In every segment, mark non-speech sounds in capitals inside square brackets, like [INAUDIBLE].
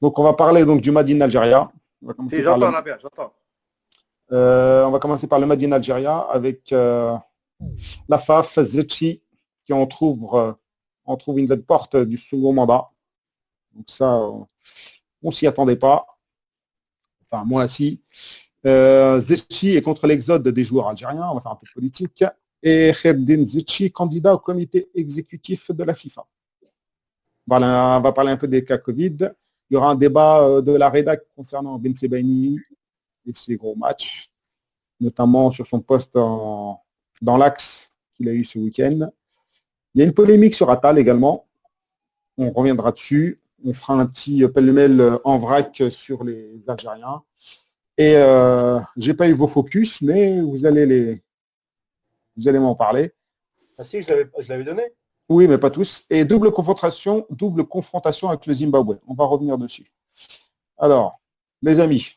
Donc, on va parler donc du Madin Algérie. Si, j'entends j'entends. Euh, on va commencer par le Madin Algérie avec euh, la FAF, Zetchi, qui en trouve, euh, on trouve une belle porte du second mandat. Donc ça, on ne s'y attendait pas. Enfin, moi aussi. Euh, Zetchi est contre l'exode des joueurs algériens, on va faire un peu de politique. Et Kherdin Zetchi, candidat au comité exécutif de la FIFA. Voilà, on va parler un peu des cas Covid. Il y aura un débat euh, de la rédac concernant Ben Sebaini et ses gros matchs, notamment sur son poste dans l'axe qu'il a eu ce week-end. Il y a une polémique sur Atal également. On reviendra dessus. On fera un petit pêle-mêle en vrac sur les Algériens. Et euh, j'ai pas eu vos focus, mais vous allez les, vous allez m'en parler. Ah si, je l'avais donné. Oui, mais pas tous. Et double confrontation, double confrontation avec le Zimbabwe. On va revenir dessus. Alors, mes amis,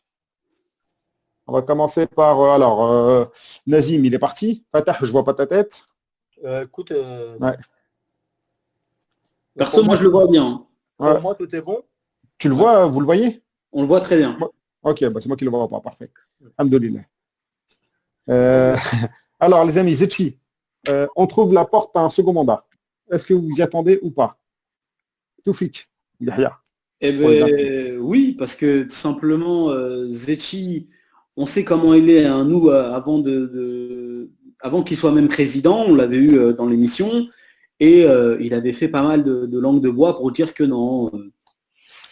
on va commencer par euh, alors euh, Nazim, il est parti. Fatah, je vois pas ta tête. Euh, écoute. Ouais. Perso, moi je le vois bien. Pour moi, tout est bon. Tu le vois, vous le voyez? On le voit très bien. Ok, bah, c'est moi qui le vois pas. Parfait. Alhamdoulilah. [LAUGHS] alors, les amis, Zetchi, on trouve la porte à un second mandat. Est-ce que vous y attendez ou pas? Toufik, Yahya. Eh ben, oui, parce que tout simplement, euh, Zetchi, on sait comment il est. Hein. Nous, euh, avant, de, avant qu'il soit même président, on l'avait eu euh, dans l'émission, et il avait fait pas mal de, langue de bois pour dire que non,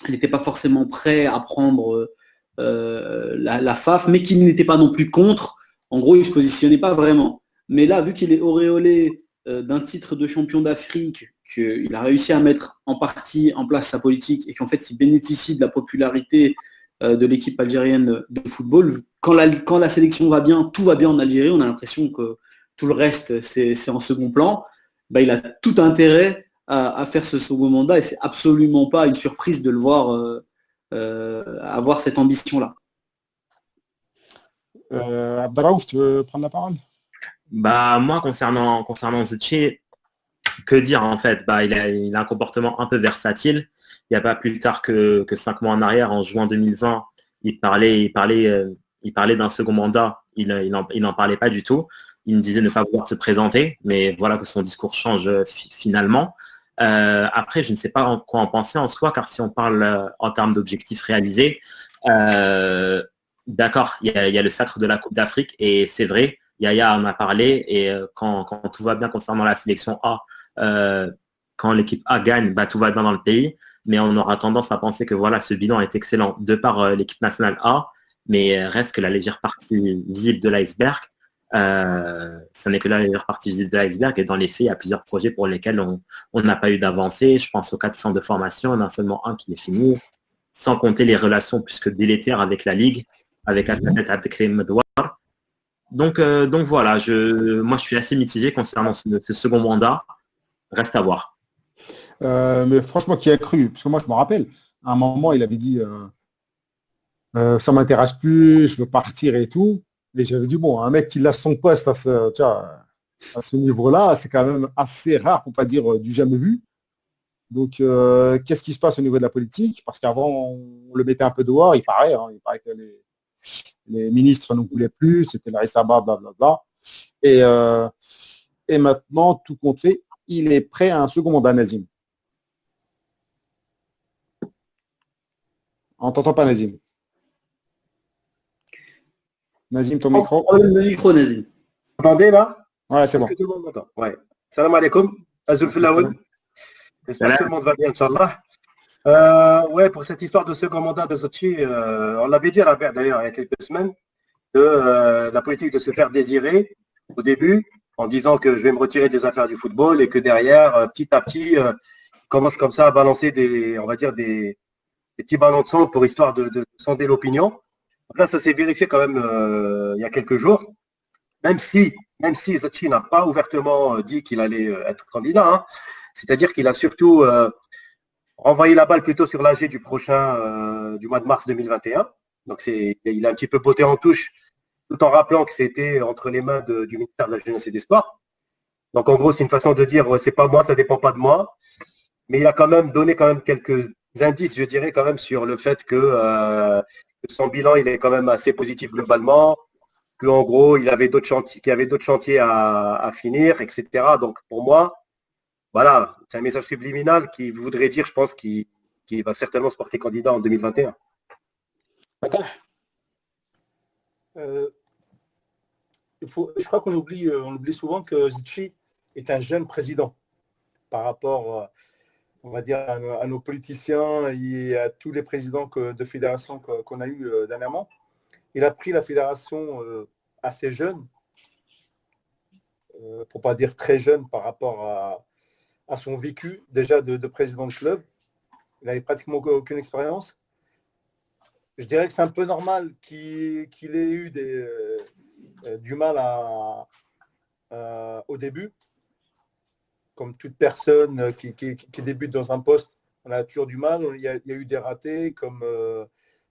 il n'était pas forcément prêt à prendre la, la, FAF, mais qu'il n'était pas non plus contre. En gros, il ne se positionnait pas vraiment. Mais là, vu qu'il est auréolé euh, d'un titre de champion d'Afrique, qu'il a réussi à mettre en partie en place sa politique et qu'en fait il bénéficie de la popularité euh, de l'équipe algérienne de football. Quand la, quand la sélection va bien, tout va bien en Algérie, on a l'impression que tout le reste c'est en second plan. Bah, il a tout intérêt à, faire ce second mandat et c'est absolument pas une surprise de le voir euh, avoir cette ambition-là. Euh, tu veux prendre la parole? Bah moi concernant concernant que dire en fait? Bah il a, un comportement un peu versatile. Il n'y a pas plus tard que, que cinq mois en arrière, en juin 2020, il parlait, il parlait, euh, il parlait d'un second mandat. Il, n'en parlait pas du tout. Il me disait ne pas vouloir se présenter, mais voilà que son discours change euh, finalement. Euh, après, je ne sais pas quoi en penser en soi, car si on parle en termes d'objectifs réalisés, d'accord, il y a le sacre de la Coupe d'Afrique et c'est vrai, Yaya en a parlé et euh, quand, tout va bien concernant la sélection A, euh, quand l'équipe A gagne, bah, tout va bien dans le pays. Mais on aura tendance à penser que voilà, ce bilan est excellent de par euh, l'équipe nationale A, mais reste que la légère partie visible de l'iceberg. Euh, ça n'est que la légère partie visible de l'iceberg et dans les faits, il y a plusieurs projets pour lesquels on n'a pas eu d'avancée. Je pense aux quatre centres de formation, on a seulement un qui est fini, sans compter les relations plus que délétères avec la Ligue, avec Asnanet Abdelkrim Medouar, donc, euh, donc voilà, je, moi je suis assez mitigé concernant ce, second mandat. Reste à voir. Euh, mais franchement, qui a cru? Parce que moi je me rappelle, à un moment il avait dit euh, ça m'intéresse plus, je veux partir et tout. Et j'avais dit bon, un mec qui laisse son poste à ce, niveau-là, c'est quand même assez rare pour pas dire du jamais vu. Donc, qu'est-ce qui se passe au niveau de la politique? Parce qu'avant, on le mettait un peu dehors, il paraît. Hein, il paraît les ministres ne voulaient plus, c'était la SABA, blablabla. Et, euh, et maintenant, tout compte fait, il est prêt à un second mandat, Nazim. On t'entend pas, Nazim. Nazim, ton micro. Oh, le micro, Nazim. Vous entendez là Ouais, c'est bon. Que tout le monde Ouais. Salam alaikum. Azul J'espère que tout le monde va bien, Inch'Allah. Euh, ouais, pour cette histoire de second mandat de Sochi, euh, on l'avait dit à la d'ailleurs il y a quelques semaines, de euh, la politique de se faire désirer au début, en disant que je vais me retirer des affaires du football et que derrière, euh, petit à petit, il commence comme ça à balancer des, on va dire des, petits ballons de sang pour histoire de, de sonder l'opinion. Là, ça s'est vérifié quand même il y a quelques jours, même si, même si Zachi n'a pas ouvertement dit qu'il allait être candidat. Hein. C'est-à-dire qu'il a surtout renvoyer la balle plutôt sur l'AG du prochain, euh, du mois de mars 2021. Donc c'est, il a un petit peu botté en touche, tout en rappelant que c'était entre les mains du ministère de la Jeunesse et des Sports. Donc en gros, c'est une façon de dire, c'est pas moi, ça dépend pas de moi. Mais il a quand même donné quand même quelques indices, je dirais, quand même, sur le fait que son bilan, il est quand même assez positif globalement, qu'en gros, il avait d'autres chantiers, qu'il y avait d'autres chantiers à, finir, etc. Donc, pour moi, voilà, c'est un message subliminal qui voudrait dire, je pense, qu'il va certainement se porter candidat en 2021. Euh, je crois qu'on oublie, euh, souvent que Zichy est un jeune président par rapport, euh, on va dire, à, nos politiciens et à tous les présidents de fédération qu'on a eu dernièrement. Il a pris la fédération assez jeune, pour pas dire très jeune par rapport à, son vécu déjà de, président de club. Il n'avait pratiquement aucune expérience je dirais que c'est un peu normal qu'il ait eu des, euh, du mal à, euh, au début. Comme toute personne qui, débute dans un poste, on a toujours du mal. Il y a, eu des ratés, comme euh,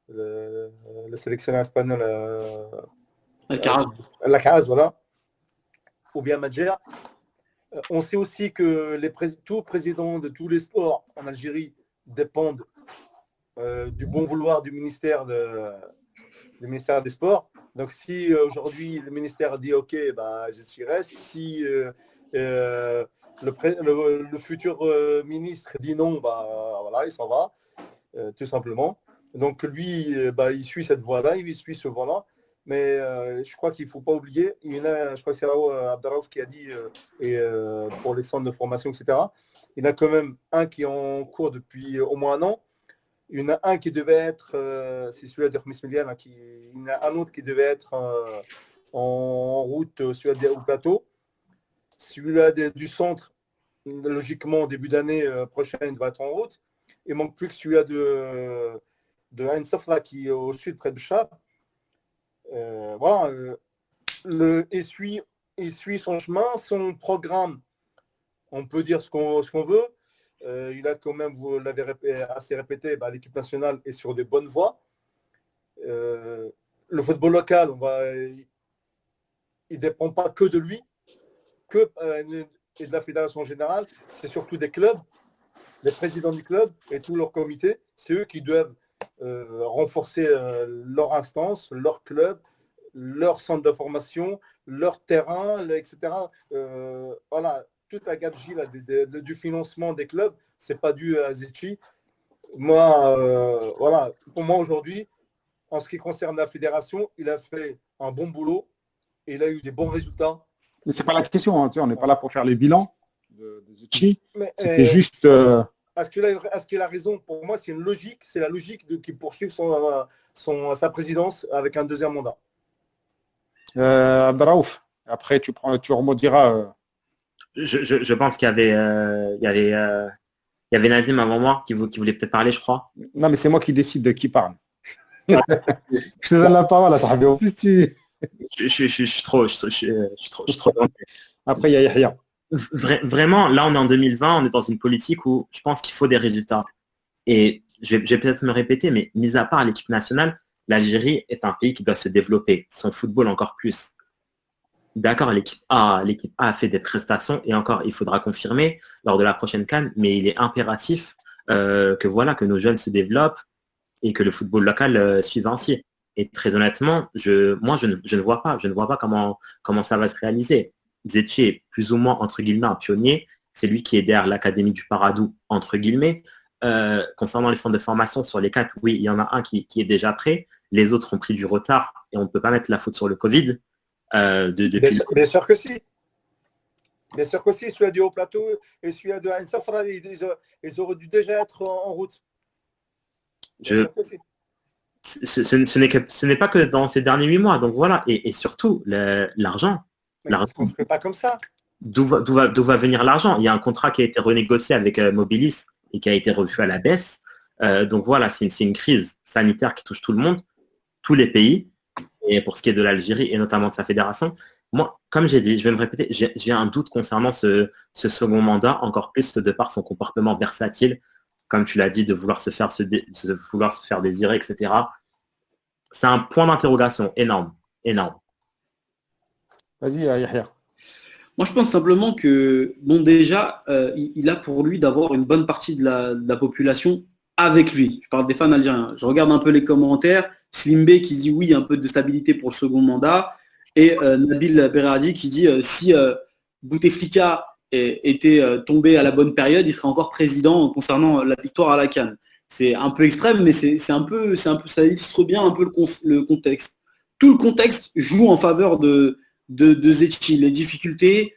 le, sélectionneur espagnol la Caraz, voilà, ou bien Madjer. On sait aussi que les tous présidents de tous les sports en Algérie dépendent euh, du bon vouloir du ministère, des Sports. Donc si euh, aujourd'hui le ministère dit OK, bah, je suis reste. Si euh, le, le, futur ministre dit non, bah, voilà, il s'en va, tout simplement. Donc lui, bah, il suit cette voie-là, il suit ce voie-là. Mais je crois qu'il ne faut pas oublier, il y en a, je crois que c'est Abdaraouf qui a dit, et, pour les centres de formation, etc., il y en a quand même un qui est en cours depuis au moins un an, il y en a un qui devait être, euh, c'est celui de Khmis qui, il y en a un autre qui devait être euh, en route euh, sur au plateau. Celui-là du centre, logiquement, début d'année prochaine, il va être en route. Il manque plus que celui-là de, de qui est au sud, près de Chab. Voilà. le, il, suit, il suit son chemin, son programme. On peut dire ce qu'on veut euh, il a quand même, vous l'avez assez répété, bah, l'équipe nationale est sur de bonnes voies. Euh, le football local, il ne dépend pas que de lui, que euh, et de la fédération générale, c'est surtout des clubs, les présidents du club et tout leur comité, c'est eux qui doivent renforcer leur instance, leur club, leur centre de formation, leur terrain, etc. voilà, toute la gabegie du financement des clubs, c'est pas dû à Zichy. Moi, euh, voilà, pour moi aujourd'hui, en ce qui concerne la fédération, il a fait un bon boulot et il a eu des bons résultats. Mais c'est pas la question, hein, on n'est pas là pour faire les bilans de, de C'était euh, juste. Euh, est-ce qu'il a, raison Pour moi, c'est une logique, c'est la logique de qui poursuit son, son, sa présidence avec un deuxième mandat. Euh, après tu prends, tu remodiras je, pense qu'il y avait, euh, il y avait, euh, il y avait Nazim avant moi qui, qui voulait peut-être parler, je crois. Non, mais c'est moi qui décide de qui parle. [LAUGHS] je te donne la parole, ça En plus, tu. Je, suis trop, je, suis trop, Après, il y a Yahya. Vraiment, là, on est en 2020, on est dans une politique où je pense qu'il faut des résultats. Et je vais, peut-être me répéter, mais mis à part l'équipe nationale, l'Algérie est un pays qui doit se développer, son football encore plus d'accord, l'équipe A, A a fait des prestations et encore, il faudra confirmer lors de la prochaine canne, mais il est impératif euh, que voilà, que nos jeunes se développent et que le football local euh, suive ainsi. Et très honnêtement, je, moi, je ne, vois pas, je ne vois pas comment, comment ça va se réaliser. Zetchi est plus ou moins, entre guillemets, un pionnier. C'est lui qui est derrière l'Académie du Paradou, entre guillemets. Euh, concernant les centres de formation, sur les quatre, oui, il y en a un qui, qui, est déjà prêt. Les autres ont pris du retard et on ne peut pas mettre la faute sur le Covid. Euh, bien, sûr, que si. Bien sûr que si, celui du haut plateau et celui de Ain Safra, ils, auraient dû déjà être en, route. Je... Ce, n'est pas que dans ces derniers huit mois. Donc voilà, et, surtout l'argent. On ne fait pas comme ça. D'où va, va, venir l'argent? Il y a un contrat qui a été renégocié avec euh, Mobilis et qui a été revu à la baisse. Euh, donc voilà, c'est une, crise sanitaire qui touche tout le monde, tous les pays et pour ce qui est de l'Algérie et notamment de sa fédération. Moi, comme j'ai dit, je vais me répéter, j'ai un doute concernant ce, second mandat, encore plus de par son comportement versatile, comme tu l'as dit, de vouloir se faire se vouloir se faire désirer, etc. C'est un point d'interrogation énorme, énorme. Vas-y, Yahya. Moi, je pense simplement que, bon, déjà, euh, il a pour lui d'avoir une bonne partie de la, population avec lui. Je parle des fans algériens. Je regarde un peu les commentaires. Slimbe qui dit oui, un peu de stabilité pour le second mandat. Et euh, Nabil Berardi qui dit euh, si euh, Bouteflika était tombé à la bonne période, il serait encore président concernant la victoire à la Cannes. C'est un peu extrême, mais c'est un peu, un peu, ça illustre bien un peu le, contexte. Tout le contexte joue en faveur de, de, de Les difficultés,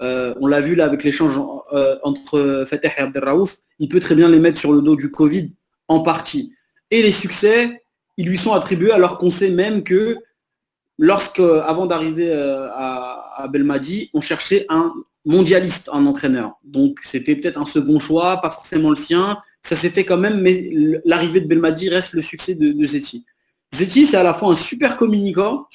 on l'a vu là avec l'échange entre Fateh et Abdelraouf, il peut très bien les mettre sur le dos du Covid en partie. Et les succès, ils lui sont attribués alors qu'on sait même que lorsque, avant d'arriver euh, à, Belmadi, on cherchait un mondialiste, un entraîneur. Donc c'était peut-être un second choix, pas forcément le sien. Ça s'est fait quand même, mais l'arrivée de Belmadi reste le succès de, de Zeti. Zeti, c'est à la fois un super communicant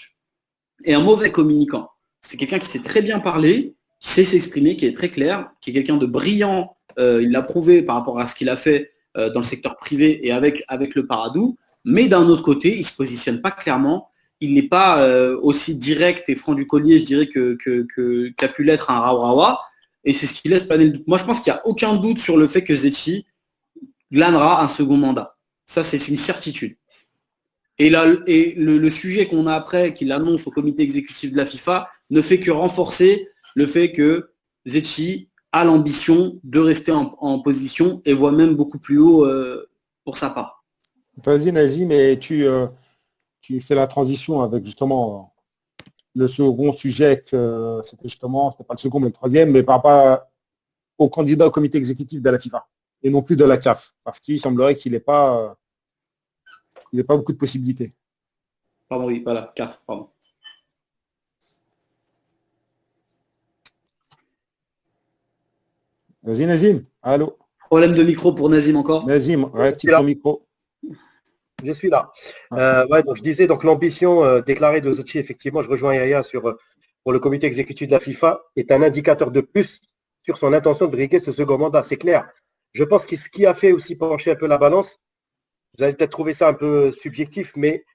et un mauvais communicant. C'est quelqu'un qui sait très bien parler, qui sait s'exprimer, qui est très clair, qui est quelqu'un de brillant. Euh, il l'a prouvé par rapport à ce qu'il a fait euh, dans le secteur privé et avec, avec le Paradou. Mais d'un autre côté, il ne se positionne pas clairement il n'est pas euh, aussi direct et franc du collier, je dirais, que, qu'a pu l'être un Rawa. Et c'est ce qui laisse planer le doute. Moi, je pense qu'il n'y a aucun doute sur le fait que Zetchi glanera un second mandat. Ça, c'est une certitude. Et, et le, sujet qu'on a après, qu'il annonce au comité exécutif de la FIFA, ne fait que renforcer le fait que Zetchi a l'ambition de rester en, position et voit même beaucoup plus haut euh, pour sa part. Vas-y, Nazi, mais tu, euh, tu fais la transition avec justement le second sujet que c'était justement, c'était pas le second mais le troisième, mais par rapport au candidat au comité exécutif de la FIFA et non plus de la CAF, parce qu'il semblerait qu'il n'ait pas, il pas beaucoup de possibilités. Pardon, oui, pas la CAF, pardon. Vas-y Nazim, allô. Problème de micro pour Nazim encore. Nazim, réactive ton micro. Je suis là. Euh, ouais, donc je disais donc l'ambition euh, déclarée de Zochi, effectivement, je rejoins Yaya sur euh, pour le comité exécutif de la FIFA, est un indicateur de plus sur son intention de briguer ce second mandat. C'est clair. Je pense que ce qui a fait aussi pencher un peu la balance, vous allez peut-être trouver ça un peu subjectif, mais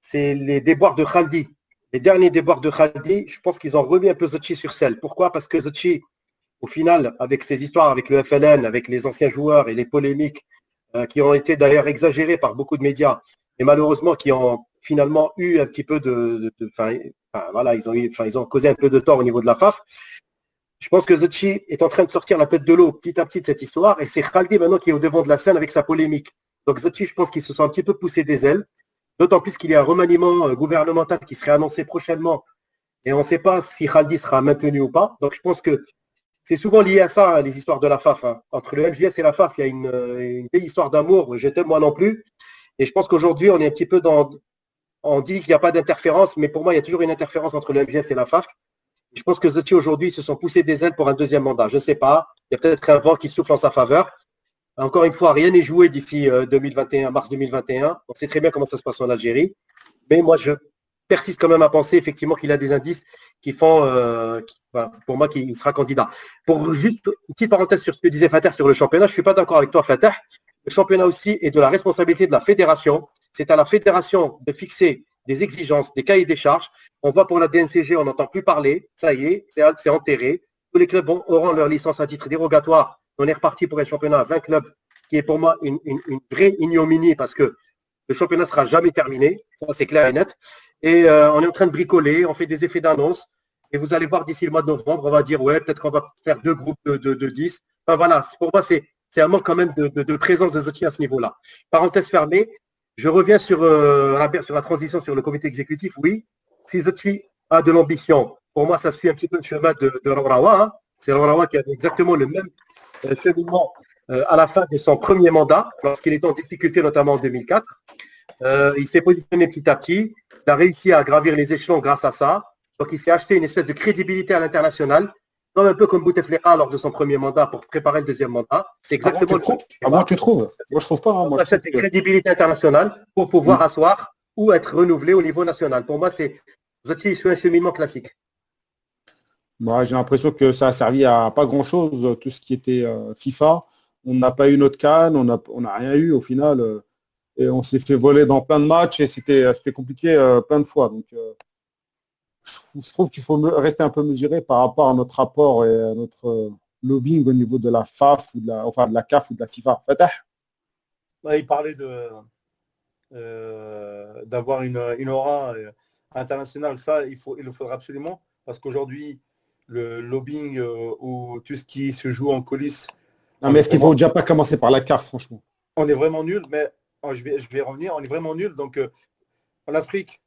c'est les déboires de Khaldi. Les derniers déboires de Khaldi, je pense qu'ils ont remis un peu Zochi sur selle. Pourquoi? Parce que Zochi, au final, avec ses histoires avec le FLN, avec les anciens joueurs et les polémiques euh, qui ont été d'ailleurs exagérés par beaucoup de médias et malheureusement qui ont finalement eu un petit peu de, enfin, voilà, ils ont ils ont causé un peu de tort au niveau de la FAF. Je pense que Zetchi est en train de sortir la tête de l'eau petit à petit de cette histoire et c'est Khaldi maintenant qui est au devant de la scène avec sa polémique. Donc Zetchi, je pense qu'il se sent un petit peu poussé des ailes, d'autant plus qu'il y a un remaniement euh, gouvernemental qui serait annoncé prochainement et on ne sait pas si Khaldi sera maintenu ou pas. Donc je pense que c'est souvent lié à ça, les histoires de la FAF. Hein. Entre le MJS et la FAF, il y a une, belle histoire d'amour. J'étais moi non plus. Et je pense qu'aujourd'hui, on est un petit peu dans. On dit qu'il n'y a pas d'interférence, mais pour moi, il y a toujours une interférence entre le MJS et la FAF. Je pense que Zoti aujourd'hui se sont poussés des ailes pour un deuxième mandat. Je ne sais pas. Il y a peut-être un vent qui souffle en sa faveur. Encore une fois, rien n'est joué d'ici 2021, euh, mars 2021. On sait très bien comment ça se passe en Algérie. Mais moi, je persiste quand même à penser effectivement qu'il a des indices qui font, euh, pour moi, qu'il sera candidat. Pour juste une petite parenthèse sur ce que disait Fatah sur le championnat, je ne suis pas d'accord avec toi, Fatah. Le championnat aussi est de la responsabilité de la fédération. C'est à la fédération de fixer des exigences, des cahiers des charges. On voit pour la DNCG, on n'entend plus parler. Ça y est, c'est enterré. Tous les clubs auront leur licence à titre dérogatoire. On est reparti pour un championnat à 20 clubs, qui est pour moi une, vraie ignominie parce que le championnat sera jamais terminé. Ça, c'est clair et net. Et euh, on est en train de bricoler, on fait des effets d'annonce. Et vous allez voir d'ici le mois de novembre, on va dire, ouais, peut-être qu'on va faire deux groupes de, de, 10. Enfin voilà, pour moi, c'est, c'est un manque quand même de, de, présence des outils à ce niveau-là. Parenthèse fermée, je reviens sur, euh, la, sur la transition sur le comité exécutif. Oui, si Zoti a de l'ambition, pour moi, ça suit un petit peu le chemin de, de Hein. C'est Rawa qui avait exactement le même cheminement à la fin de son premier mandat, lorsqu'il était en difficulté, notamment en 2004. il s'est positionné petit à petit. Il a réussi à gravir les échelons grâce à ça. Donc, il s'est acheté une espèce de crédibilité à l'international, comme un peu comme Bouteflika lors de son premier mandat pour préparer le deuxième mandat. C'est exactement le truc. Moi, tu trouves Moi, je trouve pas. Hein. Moi, achète une crédibilité internationale pour pouvoir mm. asseoir ou être renouvelé au niveau national. Pour moi, c'est un cheminement classique. Moi, j'ai l'impression que ça a servi à pas grand-chose, tout ce qui était euh, FIFA. On n'a pas eu notre canne, on n'a on a rien eu au final. Euh, et on s'est fait voler dans plein de matchs et c'était compliqué euh, plein de fois. Donc, je, trouve qu'il faut rester un peu mesuré par rapport à notre rapport et à notre euh, lobbying au niveau de la FAF ou de la, enfin de la CAF ou de la FIFA. Fatah il parlait euh, d'avoir une, aura euh, internationale. Ça, il, faut, il le faudra absolument parce qu'aujourd'hui, le lobbying euh, ou tout ce qui se joue en coulisses. Non, mais est-ce qu'il ne faut déjà pas commencer par la carte, franchement? On est vraiment nul, mais oh, je, vais, je vais revenir, on est vraiment nul. Donc, en Afrique,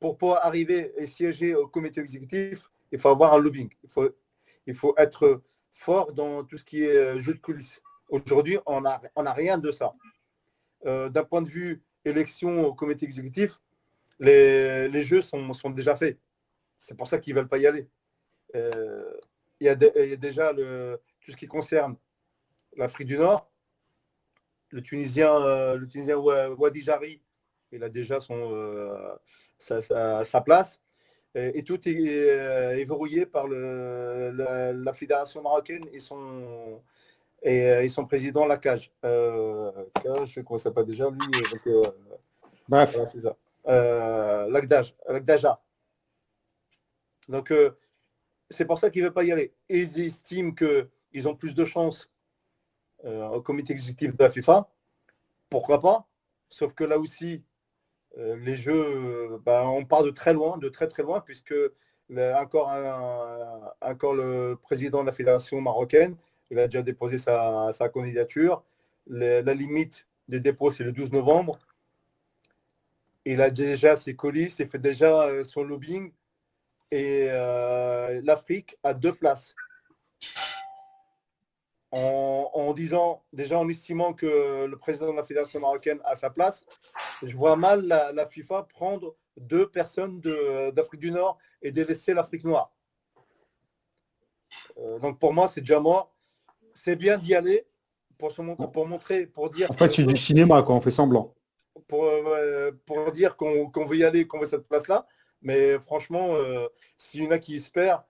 pour pouvoir arriver et siéger au comité exécutif, il faut avoir un lobbying. Il faut, il faut être fort dans tout ce qui est jeu de coulisses. Aujourd'hui, on n'a on a rien de ça. D'un point de vue élection au comité exécutif, les, jeux sont, sont, déjà faits. C'est pour ça qu'ils ne veulent pas y aller. Euh, il y, a déjà le, tout ce qui concerne l'Afrique du Nord. Le Tunisien, euh, le Tunisien Wadi Jari, il a déjà son, euh, sa, place. Et, tout est, verrouillé par le, la, fédération marocaine et son, et, son président Lacage. Euh, Cage, ça pas déjà lui. Bref. c'est ça. Donc, c'est pour ça qu'il ne veut pas y aller. ils estiment qu'ils ont plus de chances euh, au comité exécutif de la FIFA. Pourquoi pas? Sauf que là aussi, euh, les jeux, ben, on part de très loin, de très très loin, puisque encore, le président de la fédération marocaine, il a déjà déposé sa, candidature. la limite de dépôt, c'est le 12 novembre. Il a déjà ses colis, il fait déjà euh, son lobbying et euh, l'Afrique a deux places. En, disant, déjà en estimant que le président de la Fédération marocaine a sa place, je vois mal la, FIFA prendre deux personnes d'Afrique du Nord et délaisser l'Afrique noire. Euh, donc pour moi, c'est déjà mort. C'est bien d'y aller pour, se, pour montrer, pour dire. En fait, c'est du cinéma, quand on fait semblant. Pour, euh, pour dire qu'on veut y aller, qu'on veut cette place-là. Mais franchement, euh, s'il y en a qui espèrent,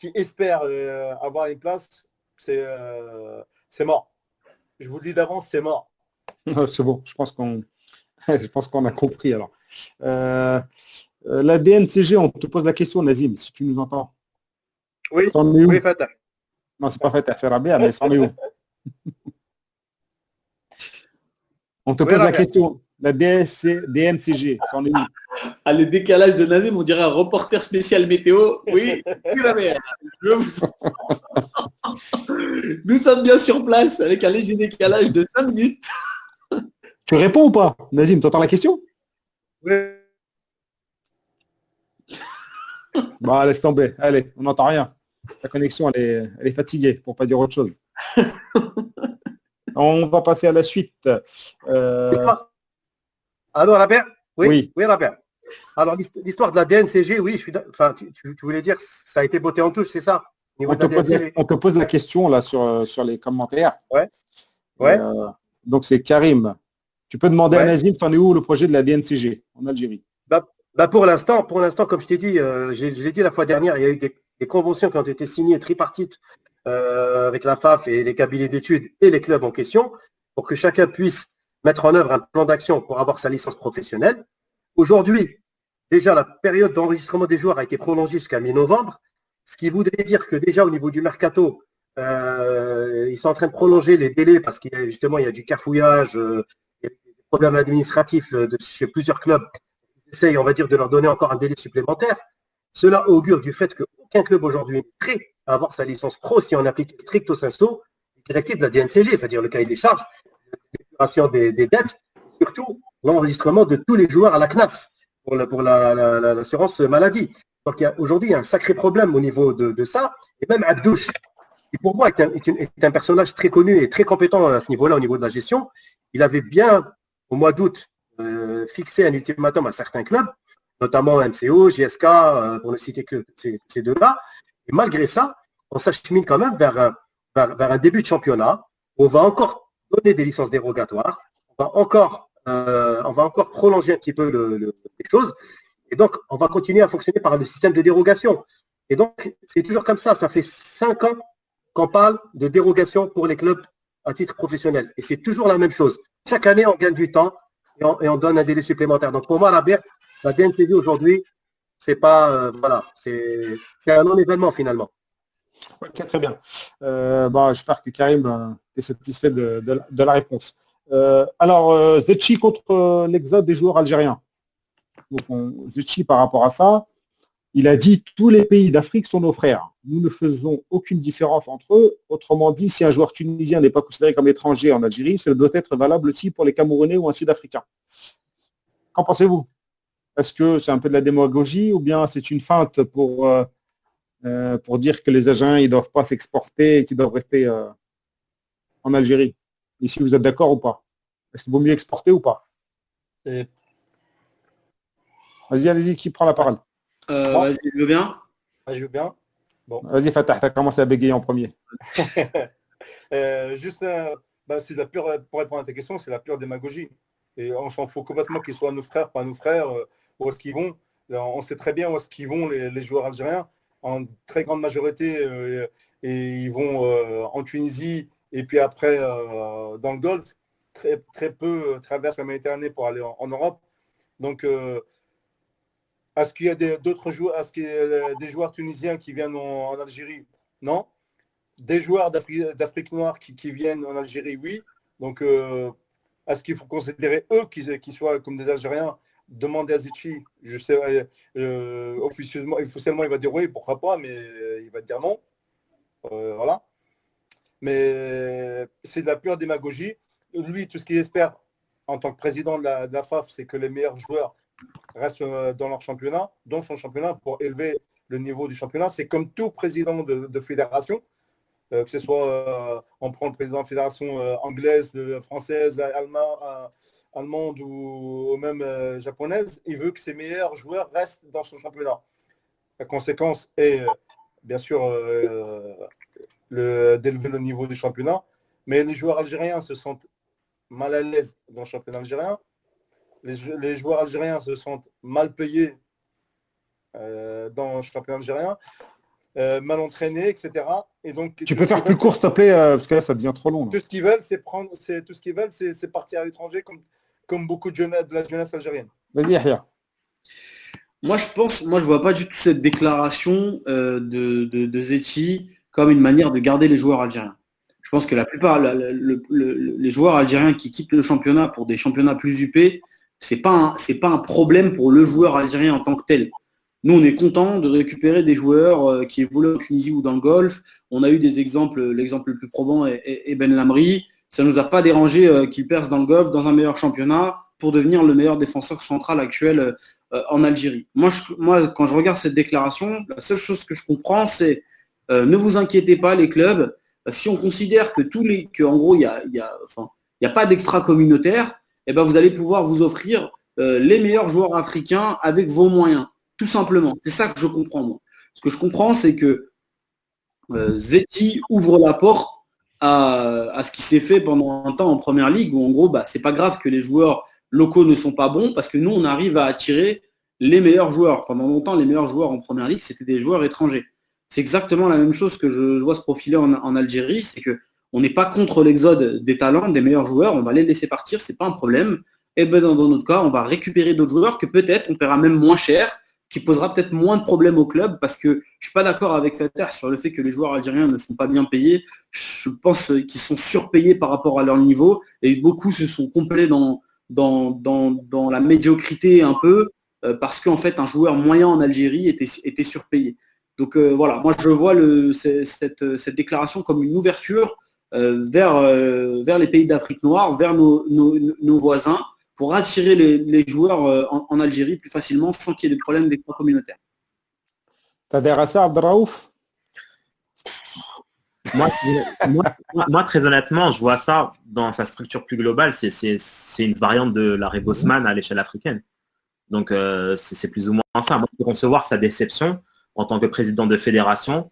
qui espèrent euh, avoir une place, euh, c'est mort. Je vous le dis d'avance, c'est mort. [LAUGHS] c'est bon, je pense qu'on [LAUGHS] je pense qu'on a compris alors. la DNCG, on te pose la question, Nazim, si tu nous entends. Oui, oui, Fatah. Non, c'est pas Fatah, c'est Rabia, mais c'en est où? [LAUGHS] On te pose la question la DSC, DNCG, c'en est où Ah, le décalage de Nazim, on dirait un reporter spécial météo. Oui, la merde. [LAUGHS] Nous sommes bien sur place avec un léger décalage de 5 minutes. Tu réponds ou pas Nazim, tu entends la question? Oui. Bah, laisse tomber. Allez, on n'entend rien. La connexion, elle est, elle est fatiguée, pour pas dire autre chose. [LAUGHS] On va passer à la suite. Euh... Alors, Robert Oui, oui, Robert. Alors, l'histoire de la DNCG, oui, je suis enfin, tu, voulais dire, ça a été botté en touche, c'est ça? On te, pose, la question là sur, sur les commentaires. Ouais. ouais. Euh, donc, c'est Karim. Tu peux demander à Nazim, es où le projet de la DNCG en Algérie? Bah, bah, Pour l'instant, pour l'instant, comme je t'ai dit, euh, je l'ai dit la fois dernière, il y a eu des, conventions qui ont été signées tripartites euh, avec la FAF et les cabinets d'études et les clubs en question pour que chacun puisse mettre en œuvre un plan d'action pour avoir sa licence professionnelle. Aujourd'hui, déjà la période d'enregistrement des joueurs a été prolongée jusqu'à mi-novembre, ce qui voudrait dire que déjà au niveau du mercato, euh, ils sont en train de prolonger les délais parce qu'il y a justement il y a du cafouillage, euh, des problèmes administratifs euh, de, chez plusieurs clubs. Ils essayent, on va dire, de leur donner encore un délai supplémentaire. Cela augure du fait qu'aucun club aujourd'hui n'est prêt à avoir sa licence pro si on applique stricto sensu les directives de la DNCG, c'est-à-dire le cahier des charges, des, dettes, surtout l'enregistrement de tous les joueurs à la CNAS pour, pour l'assurance maladie. Donc il y a un sacré problème au niveau de, ça. Et même Abdouche, qui pour moi est un, personnage très connu et très compétent à ce niveau-là, au niveau de la gestion, il avait bien, au mois d'août, euh, fixé un ultimatum à certains clubs, notamment MCO, JSK, euh, pour ne citer que ces, deux-là. Et malgré ça, on s'achemine quand même vers vers un début de championnat. Où on va encore donner des licences dérogatoires. On va encore, euh, prolonger un petit peu les choses. Et donc, on va continuer à fonctionner par le système de dérogation. Et donc, c'est toujours comme ça. Ça fait cinq ans qu'on parle de dérogation pour les clubs à titre professionnel. Et c'est toujours la même chose. Chaque année, on gagne du temps et on, donne un délai supplémentaire. Donc, pour moi, la, la DNCV aujourd'hui, c'est pas, euh, voilà, c'est un non-événement finalement. Ok, très bien. Euh, bon, J'espère que Karim euh, satisfait de, la réponse. alors, Zetchi contre l'exode des joueurs algériens. Donc, Zetchi par rapport à ça, il a dit tous les pays d'Afrique sont nos frères. Nous ne faisons aucune différence entre eux. Autrement dit, si un joueur tunisien n'est pas considéré comme étranger en Algérie, cela doit être valable aussi pour les Camerounais ou un Sud-Africain. Qu'en pensez-vous? Est-ce que c'est un peu de la démagogie ou bien c'est une feinte pour, euh, euh, pour dire que les agents ne doivent pas s'exporter et qu'ils doivent rester euh, en Algérie Ici, vous êtes d'accord ou pas Est-ce qu'il vaut mieux exporter ou pas? Vas-y, allez-y, qui prend la parole? Euh, vas-y, je veux bien. Ah, je veux bien. Bon. Vas-y, Fatah, tu as commencé à bégayer en premier. [LAUGHS] Euh, juste, euh, bah, c'est la pure, pour répondre à ta question, c'est la pure démagogie. Et on s'en fout complètement qu'ils soient nos frères, pas nos frères, où est-ce qu'ils vont. On sait très bien où est-ce qu'ils vont, les, joueurs algériens, en très grande majorité, et ils vont en Tunisie, et puis après dans le Golfe. Très, très peu traversent la Méditerranée pour aller en, Europe. Donc, est-ce qu'il y a d'autres joueurs, est-ce qu'il a des joueurs tunisiens qui viennent en, Algérie? Non. Des joueurs d'Afrique noire qui, viennent en Algérie, oui. Donc, euh, est-ce qu'il faut considérer eux qui, soient comme des Algériens? Demander à Zichi, je sais, euh, officieusement, officiellement, il va dire oui, pourquoi pas, mais il va dire non. Euh, voilà. Mais c'est de la pure démagogie. Lui, tout ce qu'il espère en tant que président de la FAF, c'est que les meilleurs joueurs restent euh, dans leur championnat, dans son championnat, pour élever le niveau du championnat. C'est comme tout président de, fédération, euh, que ce soit, euh, on prend le président de fédération anglaise, française, allemande ou, même japonaise, il veut que ses meilleurs joueurs restent dans son championnat. La conséquence est, bien sûr, d'élever le niveau du championnat, mais les joueurs algériens se sentent mal à l'aise dans le championnat algérien les, joueurs algériens se sentent mal payés euh, dans le championnat algérien, euh, mal entraînés, etc. Et donc, tu peux faire plus court, s'il te plaît, euh, parce que là, ça devient trop long. Tout ce qu'ils veulent, c'est prendre, c'est tout ce qu'ils veulent, c'est partir à l'étranger, comme, comme beaucoup de, jeunesse, de la jeunesse algérienne. Vas-y, Yahya. Moi, je pense, moi, je vois pas du tout cette déclaration de, de, de comme une manière de garder les joueurs algériens. Je pense que la plupart, les joueurs algériens qui quittent le championnat pour des championnats plus UP, c'est pas pas un problème pour le joueur algérien en tant que tel. Nous, on est content de récupérer des joueurs euh, qui évoluent en Tunisie ou dans le Golfe. On a eu des exemples, l'exemple le plus probant est, Ben Lamri. Ça ne nous a pas dérangé euh, qu'il perce dans le Golfe, dans un meilleur championnat, pour devenir le meilleur défenseur central actuel euh, en Algérie. Moi, moi, quand je regarde cette déclaration, la seule chose que je comprends, c'est ne vous inquiétez pas, les clubs. si on considère que tous les, que en gros, il n'y a, pas d'extra communautaire, eh ben, vous allez pouvoir vous offrir euh, les meilleurs joueurs africains avec vos moyens, tout simplement. C'est ça que je comprends. Ce que je comprends, c'est que euh, Zeti ouvre la porte à, ce qui s'est fait pendant un temps en première ligue, où en gros, bah, c'est pas grave que les joueurs locaux ne sont pas bons, parce que nous, on arrive à attirer les meilleurs joueurs. Pendant longtemps, les meilleurs joueurs en première ligue, c'était des joueurs étrangers. C'est exactement la même chose que je, vois se profiler en Algérie, c'est que on n'est pas contre l'exode des talents, des meilleurs joueurs, on va les laisser partir, c'est pas un problème. Et ben dans, notre cas, on va récupérer d'autres joueurs que peut-être on paiera même moins cher, qui posera peut-être moins de problèmes au club, parce que je suis pas d'accord avec Qatar sur le fait que les joueurs algériens ne sont pas bien payés. Je pense qu'ils sont surpayés par rapport à leur niveau, et beaucoup se sont complets dans, la médiocrité un peu, euh, parce qu'en fait un joueur moyen en Algérie était, était surpayé. Donc euh, voilà, moi je vois le, cette, cette déclaration comme une ouverture euh, vers, euh, vers les pays d'Afrique noire, vers nos, nos, voisins, pour attirer les, joueurs euh, en, Algérie plus facilement sans qu'il y ait des problèmes d'extra communautaires. T'adhères à ça, Abdelraouf moi, moi, très honnêtement, je vois ça dans sa structure plus globale. C'est une variante de l'arrêt Bosman à l'échelle africaine. Donc, c'est plus ou moins ça. Moi, je peux concevoir sa déception en tant que président de fédération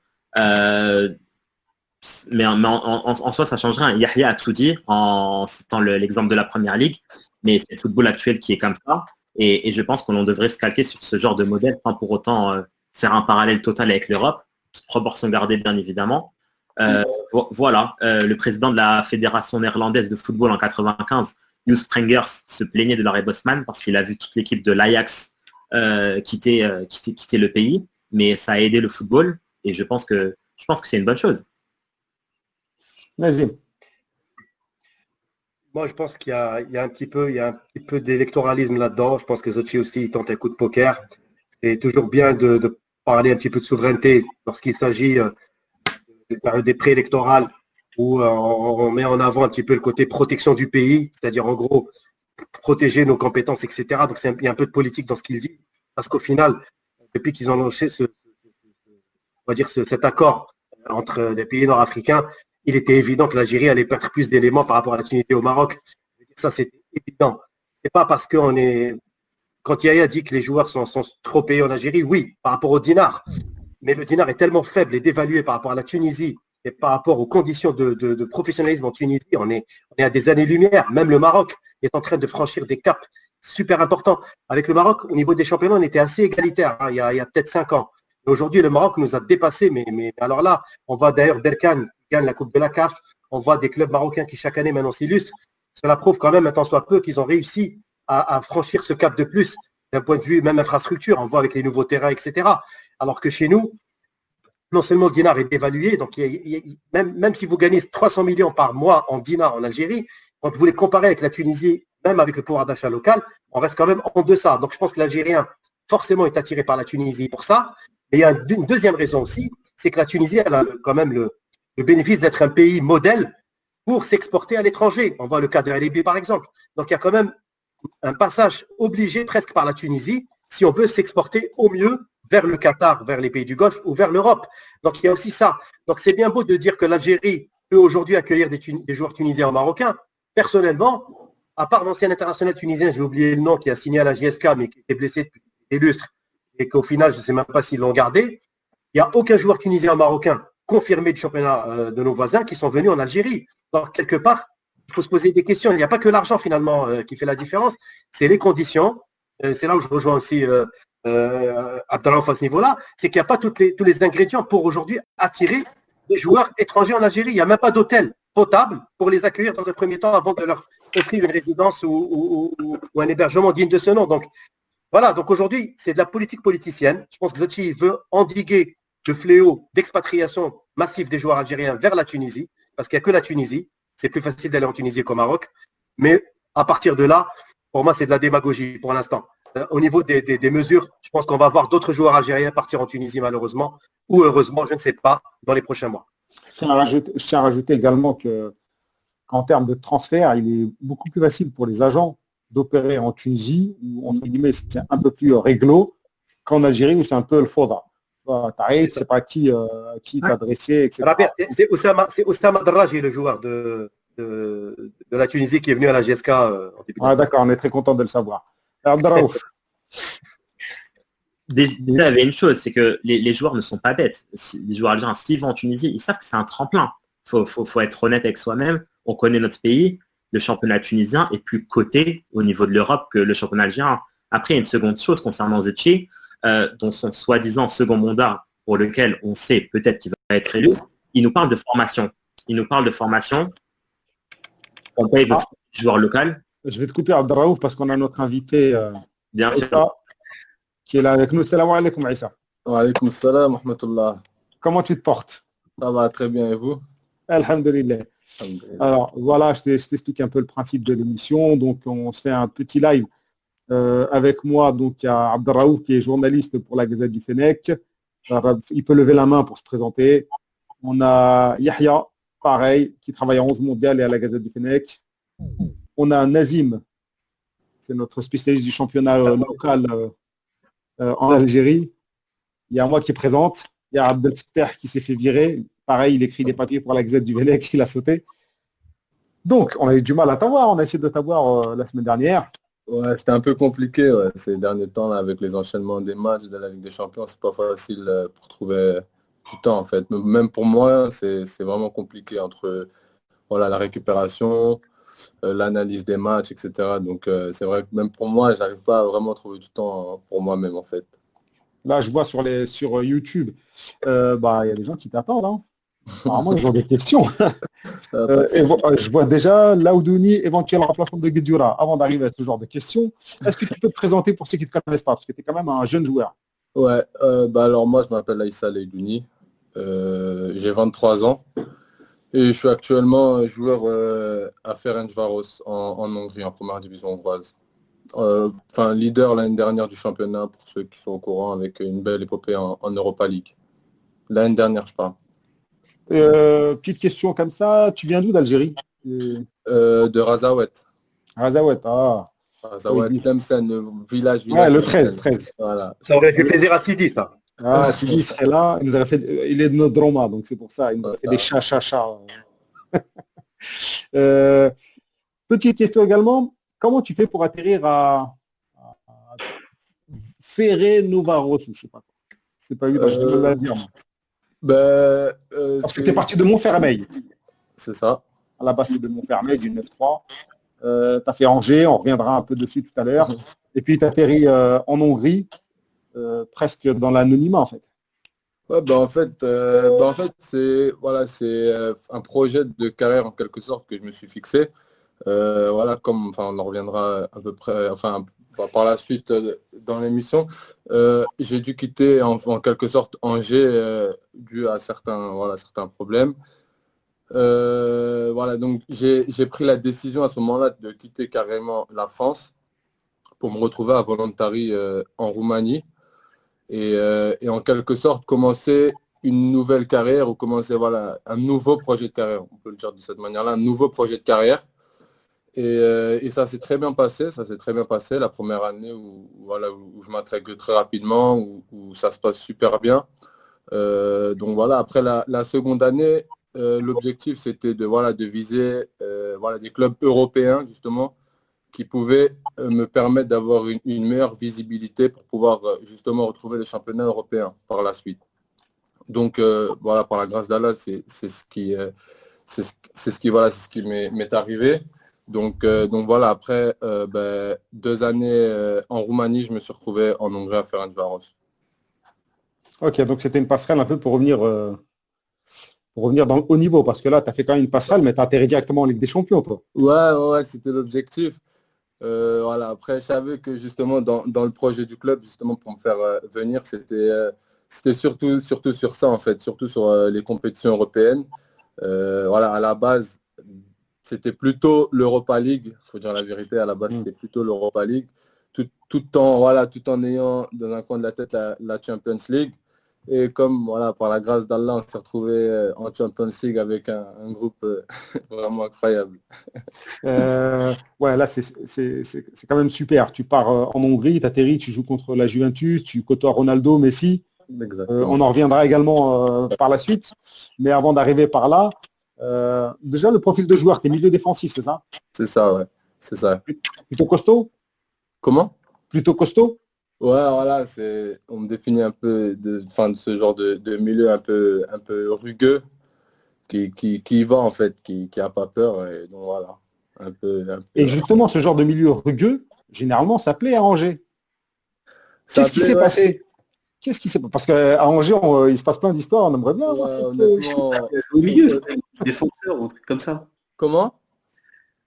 mais, en, soi, ça change rien. Yahya a tout dit en citant l'exemple de la première ligue, mais c'est le football actuel qui est comme ça. Et, je pense qu'on devrait se calquer sur ce genre de modèle, pour autant euh, faire un parallèle total avec l'Europe, proportion gardée bien évidemment. Euh, voilà, euh, le président de la Fédération néerlandaise de football en 95, Hugh Sprengers, se plaignait de l'arrêt Bosman parce qu'il a vu toute l'équipe de l'Ajax quitter, quitter, quitter le pays, mais ça a aidé le football et je pense que je pense que c'est une bonne chose. Nazim. Moi, je pense qu'il y, a, un petit peu, il y a un petit peu d'électoralisme là-dedans. Je pense que Zochi aussi tente un coup de poker. C'est toujours bien de, parler un petit peu de souveraineté lorsqu'il s'agit euh, de période des préélectorales où euh, on met en avant un petit peu le côté protection du pays, c'est-à-dire en gros protéger nos compétences, etc. Donc il y a un peu de politique dans ce qu'il dit, parce qu'au final, depuis qu'ils ont lancé ce, on va dire cet accord entre les pays nord-africains, il était évident que l'Algérie allait perdre plus d'éléments par rapport à la Tunisie et au Maroc. Ça, c'est évident. C'est pas parce qu'on est. Quand Yaya dit que les joueurs sont, trop payés en Algérie, oui, par rapport au dinar. Mais le dinar est tellement faible et dévalué par rapport à la Tunisie et par rapport aux conditions de, professionnalisme en Tunisie. On est à des années-lumière. Même le Maroc est en train de franchir des caps super importants. Avec le Maroc, au niveau des championnats, on était assez égalitaire hein, il y a, peut-être cinq ans. Aujourd'hui, le Maroc nous a dépassés, mais, alors là, on voit d'ailleurs Berkane gagne la Coupe de la CAF, on voit des clubs marocains qui chaque année maintenant s'illustrent. Cela prouve quand même, un temps soit peu, qu'ils ont réussi à, franchir ce cap de plus d'un point de vue même infrastructure, on voit avec les nouveaux terrains, etc. Alors que chez nous, non seulement le dinar est dévalué, donc même, même si vous gagnez 300 millions par mois en dinar en Algérie, quand vous les comparez avec la Tunisie, même avec le pouvoir d'achat local, on reste quand même en deçà. Donc je pense que l'Algérien, forcément, est attiré par la Tunisie pour ça. Et il y a une deuxième raison aussi, c'est que la Tunisie, elle a quand même le, bénéfice d'être un pays modèle pour s'exporter à l'étranger. On voit le cas de la Libye, par exemple. Donc il y a quand même un passage obligé presque par la Tunisie si on veut s'exporter au mieux vers le Qatar, vers les pays du Golfe ou vers l'Europe. Donc il y a aussi ça. Donc c'est bien beau de dire que l'Algérie peut aujourd'hui accueillir des, joueurs tunisiens ou marocains. Personnellement, à part l'ancien international tunisien, j'ai oublié le nom, qui a signé à la JSK, mais qui était blessé depuis des lustres, et qu'au final, je ne sais même pas s'ils l'ont gardé, il n'y a aucun joueur tunisien marocain confirmé du championnat euh, de nos voisins qui sont venus en Algérie. Donc, quelque part, il faut se poser des questions. Il n'y a pas que l'argent, finalement, euh, qui fait la différence, c'est les conditions. Euh, c'est là où je rejoins aussi Abdallah à ce niveau-là, c'est qu'il n'y a pas tous les ingrédients pour aujourd'hui attirer des joueurs étrangers en Algérie. Il n'y a même pas d'hôtel potable pour les accueillir dans un premier temps avant de leur offrir une résidence ou, un hébergement digne de ce nom. Donc voilà, donc aujourd'hui, c'est de la politique politicienne. Je pense que Zachi veut endiguer le fléau d'expatriation massive des joueurs algériens vers la Tunisie, parce qu'il n'y a que la Tunisie. C'est plus facile d'aller en Tunisie qu'au Maroc. Mais à partir de là, pour moi, c'est de la démagogie pour l'instant. Euh, au niveau des, mesures, je pense qu'on va voir d'autres joueurs algériens partir en Tunisie malheureusement, ou heureusement, je ne sais pas, dans les prochains mois. Je tiens à rajouter, également qu'en termes de transfert, il est beaucoup plus facile pour les agents d'opérer en Tunisie, où entre guillemets c'est un peu plus réglo, qu'en Algérie où c'est un peu le faudra. Tu sais pas qui, euh, qui t'adresser, etc. C'est Oussama, Oussama le joueur de, de, la Tunisie qui est venu à la GSK. Euh, ah, D'accord, on est très content de le savoir. [LAUGHS] Déjà, il y avait une chose, c'est que les, joueurs ne sont pas bêtes. Les joueurs algériens, s'ils vont en Tunisie, ils savent que c'est un tremplin. Il faut, être honnête avec soi-même. On connaît notre pays. Le championnat tunisien est plus coté au niveau de l'Europe que le championnat algérien. Après, il y a une seconde chose concernant Zetchi, euh, dont son soi-disant second mandat, pour lequel on sait peut-être qu'il va être élu, il nous parle de formation. Il nous parle de formation. On paye le ah. joueur local. Je vais te couper Abdelraouf parce qu'on a notre invité euh, Bien sûr. qui est là avec nous. Salam alaikum Aïssa. Wa alaikum salam Comment tu te portes? Ça va très bien et vous? Alhamdulillah. Alors voilà, je t'explique un peu le principe de l'émission. Donc on se fait un petit live euh, avec moi. Donc il y a Abdelraouf qui est journaliste pour la Gazette du Fennec. Il peut lever la main pour se présenter. On a Yahya, pareil, qui travaille à 11 mondial et à la Gazette du Fennec. On a Nazim, c'est notre spécialiste du championnat euh, local euh, euh, en Algérie. Il y a moi qui présente. Il y a Abdel qui s'est fait virer. Pareil, il écrit des papiers pour la Gazette du Vélec, il a sauté. Donc, on a eu du mal à t'avoir. On a essayé de t'avoir la semaine dernière. Ouais, c'était un peu compliqué ces derniers temps avec les enchaînements des matchs de la Ligue des Champions. C'est pas facile pour trouver du temps en fait. Même pour moi, c'est vraiment compliqué entre voilà, la récupération, euh, l'analyse des matchs, etc. Donc euh, c'est vrai que même pour moi, j'arrive pas à vraiment trouver du temps pour moi-même en fait. Là, je vois sur, les, sur euh, YouTube, bah, il y a des gens qui t'attendent. Hein. Apparemment, ils ont des questions. [LAUGHS] je vois déjà Laoudouni, éventuel remplaçant de Guedjura. Avant d'arriver à ce genre de questions, est-ce que tu peux te présenter pour ceux qui ne te connaissent pas? Parce que tu es quand même un jeune joueur. Ouais, bah alors moi, je m'appelle Aïssa Laoudouni. j'ai 23 ans. Et je suis actuellement joueur euh, à Ferencvaros en, en Hongrie, en première division hongroise. Euh, enfin, leader l'année dernière du championnat, pour ceux qui sont au courant, avec une belle épopée en, Europa League. L'année dernière, je parle. Euh, petite question comme ça, tu viens d'où d'Algérie? De Razawet. Razawet, ah. Razawet, Tlemcen, le village, village. Ouais, le 13, 13. Voilà. Ça aurait fait plaisir à Sidi, ça. Ah, Sidi serait là, il, nous aurait fait... il est de notre drama, donc c'est pour ça, il nous a fait des chats, chats, chats. petite question également, comment tu fais pour atterrir à, à Ferré Novaros je sais pas. C'est pas évident, euh, la Ben, euh, Parce que tu es parti de Montfermeil. C'est ça. À la base, c'est de Montfermeil, du 9-3. Euh, tu as fait Angers, on reviendra un peu dessus tout à l'heure. Mhm. Et puis tu atterri euh, en Hongrie, presque dans l'anonymat en fait. Ouais, ben en fait, ben en fait c'est voilà, c'est un projet de carrière en quelque sorte que je me suis fixé. Euh, voilà, comme enfin, on en reviendra à peu près, enfin par la suite euh, dans l'émission, euh, j'ai dû quitter en, quelque sorte Angers dû à certains, voilà, certains problèmes. voilà, donc j'ai pris la décision à ce moment-là de quitter carrément la France pour me retrouver à Voluntari en Roumanie et, et, en quelque sorte commencer une nouvelle carrière ou commencer voilà, un nouveau projet de carrière, on peut le dire de cette manière-là, un nouveau projet de carrière euh, et, ça s'est très bien passé, ça s'est très bien passé la première année où, voilà, où je m'intègre très rapidement, où, ça se passe super bien. Euh, donc voilà, après la, seconde année, euh, l'objectif c'était de, voilà, de viser voilà, des clubs européens justement qui pouvaient me permettre d'avoir une, meilleure visibilité pour pouvoir justement retrouver les championnats européens par la suite. Donc voilà, par la grâce d'Allah, c'est ce qui, ce qui, voilà, c'est ce qui m'est arrivé. Donc, euh, donc voilà, après euh, ben, deux années euh, en Roumanie, je me suis retrouvé en Hongrie à Ferencvaros. Ok, donc c'était une passerelle un peu pour revenir, pour revenir dans le haut niveau, parce que là, tu as fait quand même une passerelle, mais tu as atterri directement en Ligue des Champions, toi. Ouais, ouais, c'était l'objectif. voilà, après, je savais que justement, dans, dans, le projet du club, justement, pour me faire venir, c'était c'était surtout, surtout sur ça, en fait, surtout sur les compétitions européennes. voilà, à la base, c'était plutôt l'Europa League. Il faut dire la vérité, à la base, mm. c'était plutôt l'Europa League. Tout, tout, en, voilà, tout en ayant dans un coin de la tête la, Champions League. Et comme voilà, par la grâce d'Allah, on s'est retrouvé euh, en Champions League avec un, groupe euh, [LAUGHS] vraiment incroyable. Euh, ouais, là, c'est quand même super. Tu pars en Hongrie, tu atterris, tu joues contre la Juventus, tu côtoies Ronaldo, Messi. on en reviendra également par la suite. Mais avant d'arriver par là, euh, déjà, le profil de joueur, tu es milieu défensif, c'est ça? C'est ça, ouais. C'est ça. Plutôt costaud? Comment? Plutôt costaud? Ouais, voilà, c'est, on me définit un peu de, fin, de ce genre de, milieu un peu, un peu rugueux, qui, qui, qui va en fait, qui n'a pas peur. Et donc voilà, un peu, Et justement, ce genre de milieu rugueux, généralement, ça plaît à Angers. Qu'est-ce qui s'est passé? Qu'est-ce qui s'est passé Parce qu'à Angers, euh, il se passe plein d'histoires, on aimerait bien. au milieu, défenseur ou un truc comme ça. Comment?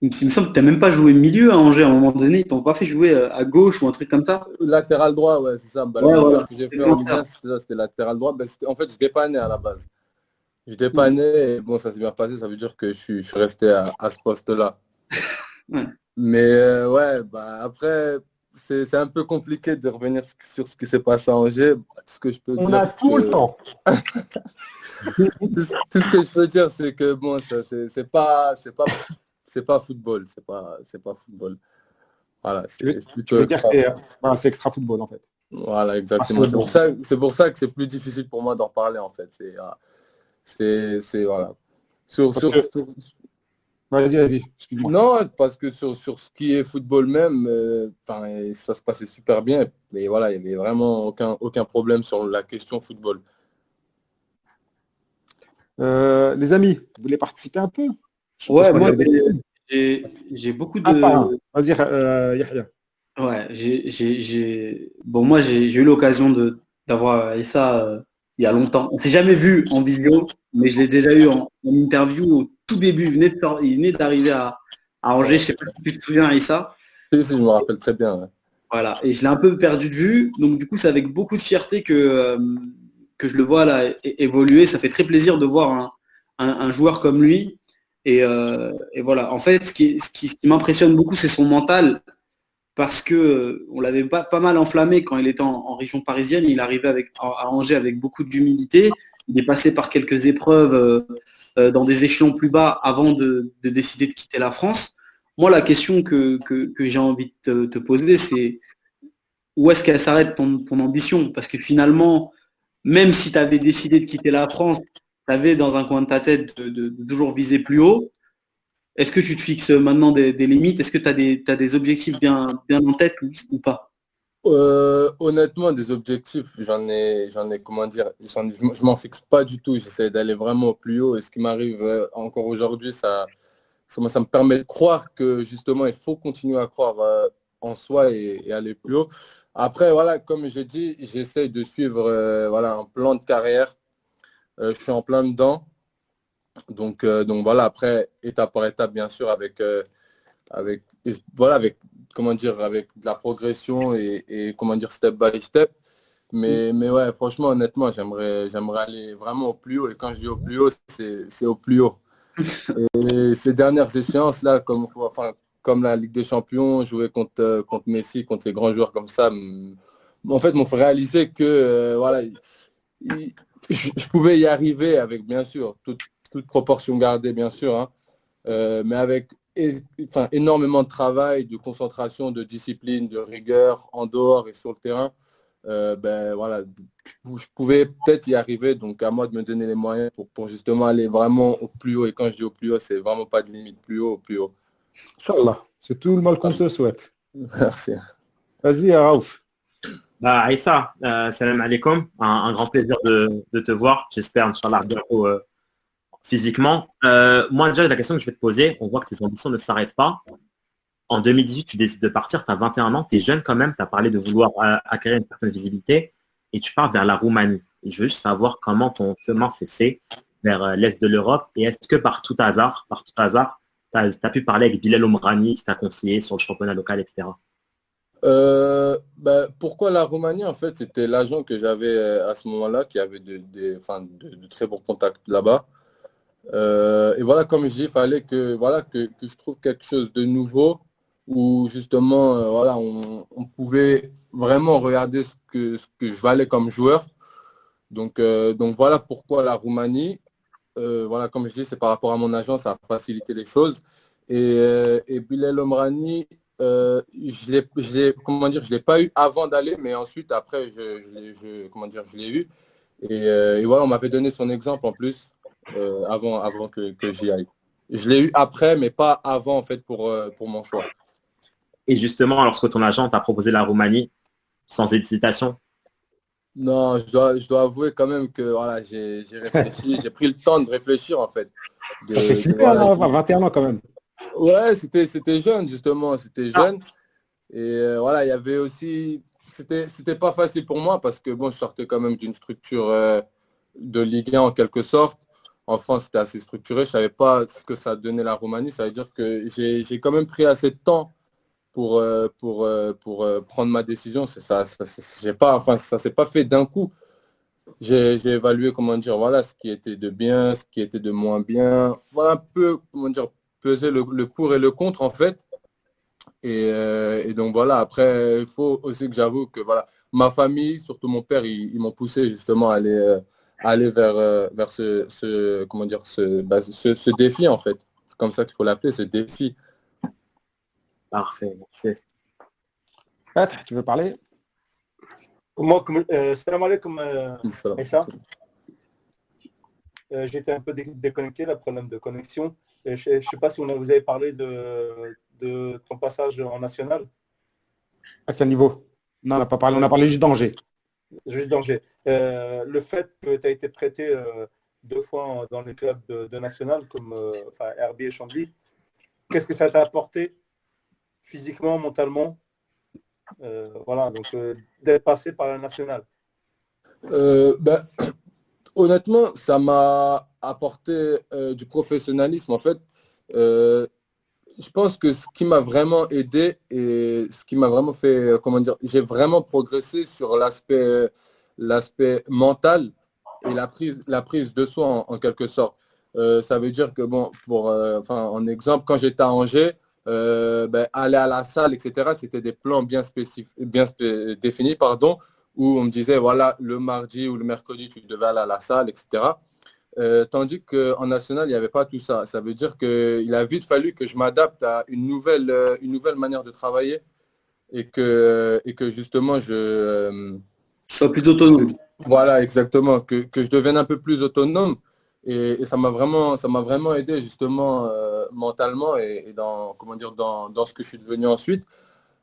Il me semble que tu n'as même pas joué milieu à Angers à un moment donné, ils t'ont pas fait jouer euh, à gauche ou un truc comme ça Latéral droit, ouais, c'est ça. Bah, j'ai fait en c'était latéral droit. Bah, en fait, je dépannais à la base. Je dépannais et bon, ça s'est bien passé, ça veut dire que je suis, resté à, ce poste-là. [LAUGHS] Mais euh, ouais, bah, après, c'est un peu compliqué de revenir sur ce qui s'est passé à Angers. Ce que je peux On a tout le temps. [LAUGHS] tout, ce que je peux dire, c'est que bon, c'est pas, c'est pas, c'est pas football, c'est pas, c'est pas football. Voilà, c'est plutôt. dire que c'est extra football en fait. Voilà, exactement. C'est pour ça, c'est pour ça que c'est plus difficile pour moi d'en parler en fait. C'est, ah, c'est, voilà. Sur, sur, Vas-y, vas-y. Non, parce que sur, sur ce qui est football même, euh, ça se passait super bien. Mais voilà, il n'y avait vraiment aucun, aucun problème sur la question football. Euh, les amis, vous voulez participer un peu? Ouais, moi, j'ai beaucoup de. Ah, vas-y, euh, Yahya. Ouais, j'ai. Bon, moi, j'ai eu l'occasion d'avoir ça il y a longtemps. On ne s'est jamais vu en vidéo, mais je l'ai déjà eu en, interview tout début. Il venait d'arriver à, Angers. Je sais pas si tu te souviens, Aïssa. Si, si, je me rappelle très bien. Voilà. Et je l'ai un peu perdu de vue. Donc, du coup, c'est avec beaucoup de fierté que, euh, que je le vois là évoluer. Ça fait très plaisir de voir un, joueur comme lui. Et, voilà. En fait, ce qui, ce qui, m'impressionne beaucoup, c'est son mental. Parce que on l'avait pas, pas mal enflammé quand il était en, région parisienne. Il arrivait avec, à Angers avec beaucoup d'humilité. Il est passé par quelques épreuves dans des échelons plus bas avant de, décider de quitter la France. Moi, la question que, j'ai envie de te, poser, c'est où est-ce qu'elle s'arrête ton, ambition? Parce que finalement, même si tu avais décidé de quitter la France, tu avais dans un coin de ta tête de, toujours viser plus haut. Est-ce que tu te fixes maintenant des, limites? Est-ce que tu as des, des objectifs bien, bien en tête ou, pas? Euh, honnêtement, des objectifs, j'en ai, j'en ai, comment dire, je m'en fixe pas du tout. J'essaie d'aller vraiment plus haut. Et ce qui m'arrive euh, encore aujourd'hui, ça, ça, ça, me permet de croire que justement, il faut continuer à croire euh, en soi et, aller plus haut. Après, voilà, comme j'ai dit, j'essaie de suivre voilà, un plan de carrière. Je suis en plein dedans. Donc, donc voilà, après, étape par étape, bien sûr, avec, avec, voilà, avec, comment dire, avec de la progression et, comment dire, step by step. Mais, mais ouais, franchement, honnêtement, j'aimerais, j'aimerais aller vraiment au plus haut. Et quand je dis au plus haut, c'est, au plus haut. [LAUGHS] Et ces dernières échéances là, comme, enfin, comme la Ligue des Champions, jouer contre, euh, contre Messi, contre les grands joueurs comme ça, en fait, m'ont fait réaliser que euh, voilà, je, pouvais y arriver avec, bien sûr, toute, proportion gardée, bien sûr, hein, euh, mais avec enfin, énormément de travail, de concentration, de discipline, de rigueur en dehors et sur le terrain. ben voilà, je pouvais peut-être y arriver, donc à moi de me donner les moyens pour, pour justement aller vraiment au plus haut. Et quand je dis au plus haut, c'est vraiment pas de limite, plus haut, au plus haut. Inch'Allah. C'est tout le mal qu'on te souhaite. Merci. Vas-y, Raouf. Bah, Aïssa, euh, salam alaikum. Un, grand plaisir de, te voir. J'espère, Inch'Allah, bientôt euh, physiquement. Euh, moi, déjà, la question que je vais te poser, on voit que tes ambitions ne s'arrêtent pas. En 2018, tu décides de partir, tu as 21 ans, tu es jeune quand même, tu as parlé de vouloir acquérir une certaine visibilité et tu pars vers la Roumanie. Je veux juste savoir comment ton chemin s'est fait vers l'Est de l'Europe et est-ce que par tout hasard, par tout hasard, tu as, pu parler avec Bilal Omrani qui t'a conseillé sur le championnat local, etc. Euh, ben, pourquoi la Roumanie En fait, c'était l'agent que j'avais euh, à ce moment-là qui avait de, très bons contacts là-bas. Euh, et voilà, comme je dis, il fallait que, voilà, que, je trouve quelque chose de nouveau où justement voilà, on, pouvait vraiment regarder ce que, ce que je valais comme joueur. Donc, donc voilà pourquoi la Roumanie. Euh, voilà, comme je dis, c'est par rapport à mon agence, ça a facilité les choses. Et, euh, et Bilal Omrani, euh, je l'ai, comment dire, je l'ai pas eu avant d'aller, mais ensuite, après, je, comment dire, je l'ai eu. Et, voilà, on m'avait donné son exemple en plus avant, avant que, que j'y aille. Je l'ai eu après, mais pas avant en fait pour, pour mon choix. Et justement, lorsque ton agent t'a proposé la Roumanie, sans hésitation, non, je dois, je dois avouer quand même que voilà, j'ai réfléchi, [LAUGHS] j'ai pris le temps de réfléchir en fait. De, Ça fait super, 21 ans quand même. Ouais, c'était jeune justement, c'était ah. jeune. Et euh, voilà, il y avait aussi, c'était pas facile pour moi parce que bon, je sortais quand même d'une structure euh, de Ligue 1 en quelque sorte. En France, c'était assez structuré. Je savais pas ce que ça donnait la Roumanie. Ça veut dire que j'ai quand même pris assez de temps pour, euh, pour, euh, pour euh, prendre ma décision. Ça, ça pas, enfin, ça s'est pas fait d'un coup. J'ai évalué, comment dire, voilà, ce qui était de bien, ce qui était de moins bien. Voilà un peu, comment dire, peser le, pour et le contre, en fait. Et, donc voilà, après, il faut aussi que j'avoue que voilà, ma famille, surtout mon père, ils, m'ont poussé justement à aller, aller vers, vers ce, ce, comment dire, ce, bah, ce, ce défi, en fait. C'est comme ça qu'il faut l'appeler, ce défi. Parfait, merci. Pat, tu veux parler? Moi, euh, salam alaikum, euh, euh, J'étais un peu déconnecté, le problème de connexion. Euh, je ne sais pas si on vous avez parlé de, de, ton passage en national. À quel niveau? Non, on n'a pas parlé, on a parlé juste d'Angers. Juste d'Angers. le fait que tu as été prêté deux fois dans les clubs de, national, comme RB et Chambly, qu'est-ce que ça t'a apporté physiquement, mentalement. Euh, voilà, donc euh, d'être passé par la nationale? Euh, ben, [CLEARS THROAT] honnêtement, ça m'a apporté du professionnalisme. En fait, je pense que ce qui m'a vraiment aidé et ce qui m'a vraiment fait, comment dire, j'ai vraiment progressé sur l'aspect l'aspect mental et la prise, la prise de soi en, quelque sorte. ça veut dire que, bon, pour, enfin, en exemple, quand j'étais à Angers, ben, aller à la salle, etc., c'était des plans bien, bien définis, pardon, où on me disait, voilà, le mardi ou le mercredi, tu devais aller à la salle, etc. Euh, tandis qu'en national, il n'y avait pas tout ça. Ça veut dire qu'il a vite fallu que je m'adapte à une nouvelle, euh, une nouvelle manière de travailler et que, et que justement je... Euh, Sois plus autonome. Voilà, exactement. Que, je devienne un peu plus autonome. Et, ça m'a vraiment, ça m'a vraiment aidé justement mentalement et, dans, comment dire, dans, dans, ce que je suis devenu ensuite.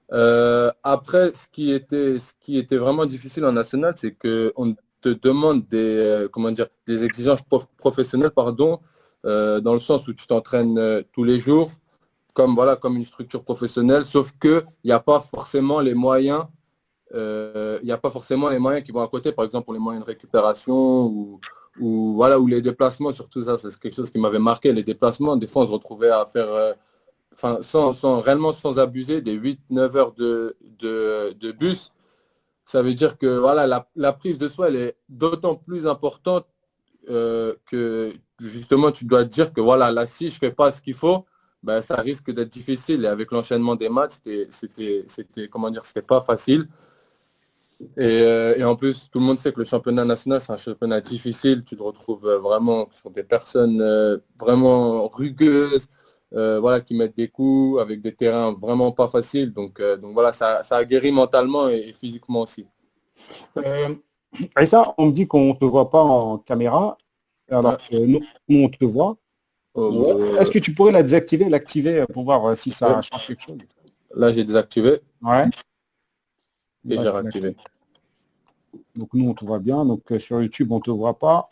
après, ce qui, était, ce qui était vraiment difficile en national, c'est qu'on demande des, euh, comment dire, des exigences professionnelles pardon, euh, dans le sens où tu t'entraînes euh, tous les jours, comme, voilà, comme une structure professionnelle, sauf qu'il n'y a pas forcément les moyens il n'y a pas forcément les moyens qui vont à côté, par exemple pour les moyens de récupération ou, ou voilà, ou les déplacements, surtout ça, c'est quelque chose qui m'avait marqué. Les déplacements, des fois, on se retrouvait à faire, enfin, sans, sans, réellement sans abuser, des 8-9 heures de, de, de, bus ça veut dire que voilà, la, prise de soi, elle est d'autant plus importante euh, que justement, tu dois dire que voilà, là, si je ne fais pas ce qu'il faut, ben, ça risque d'être difficile. Et avec l'enchaînement des matchs, c'était, comment dire, pas facile. Euh, et, en plus, tout le monde sait que le championnat national, c'est un championnat difficile. Tu te retrouves vraiment sur des personnes euh, vraiment rugueuses, euh, voilà, qui mettent des coups avec des terrains vraiment pas faciles. Donc, euh, donc voilà, ça, ça, a guéri mentalement et, physiquement aussi. Euh, et ça, on me dit qu'on ne te voit pas en caméra, alors nous, on te voit. Est-ce que tu pourrais la désactiver, l'activer pour voir si ça change quelque chose? Là, j'ai désactivé. Ouais. Et j'ai réactivé. Donc nous, on te voit bien. Donc sur YouTube, on ne te voit pas.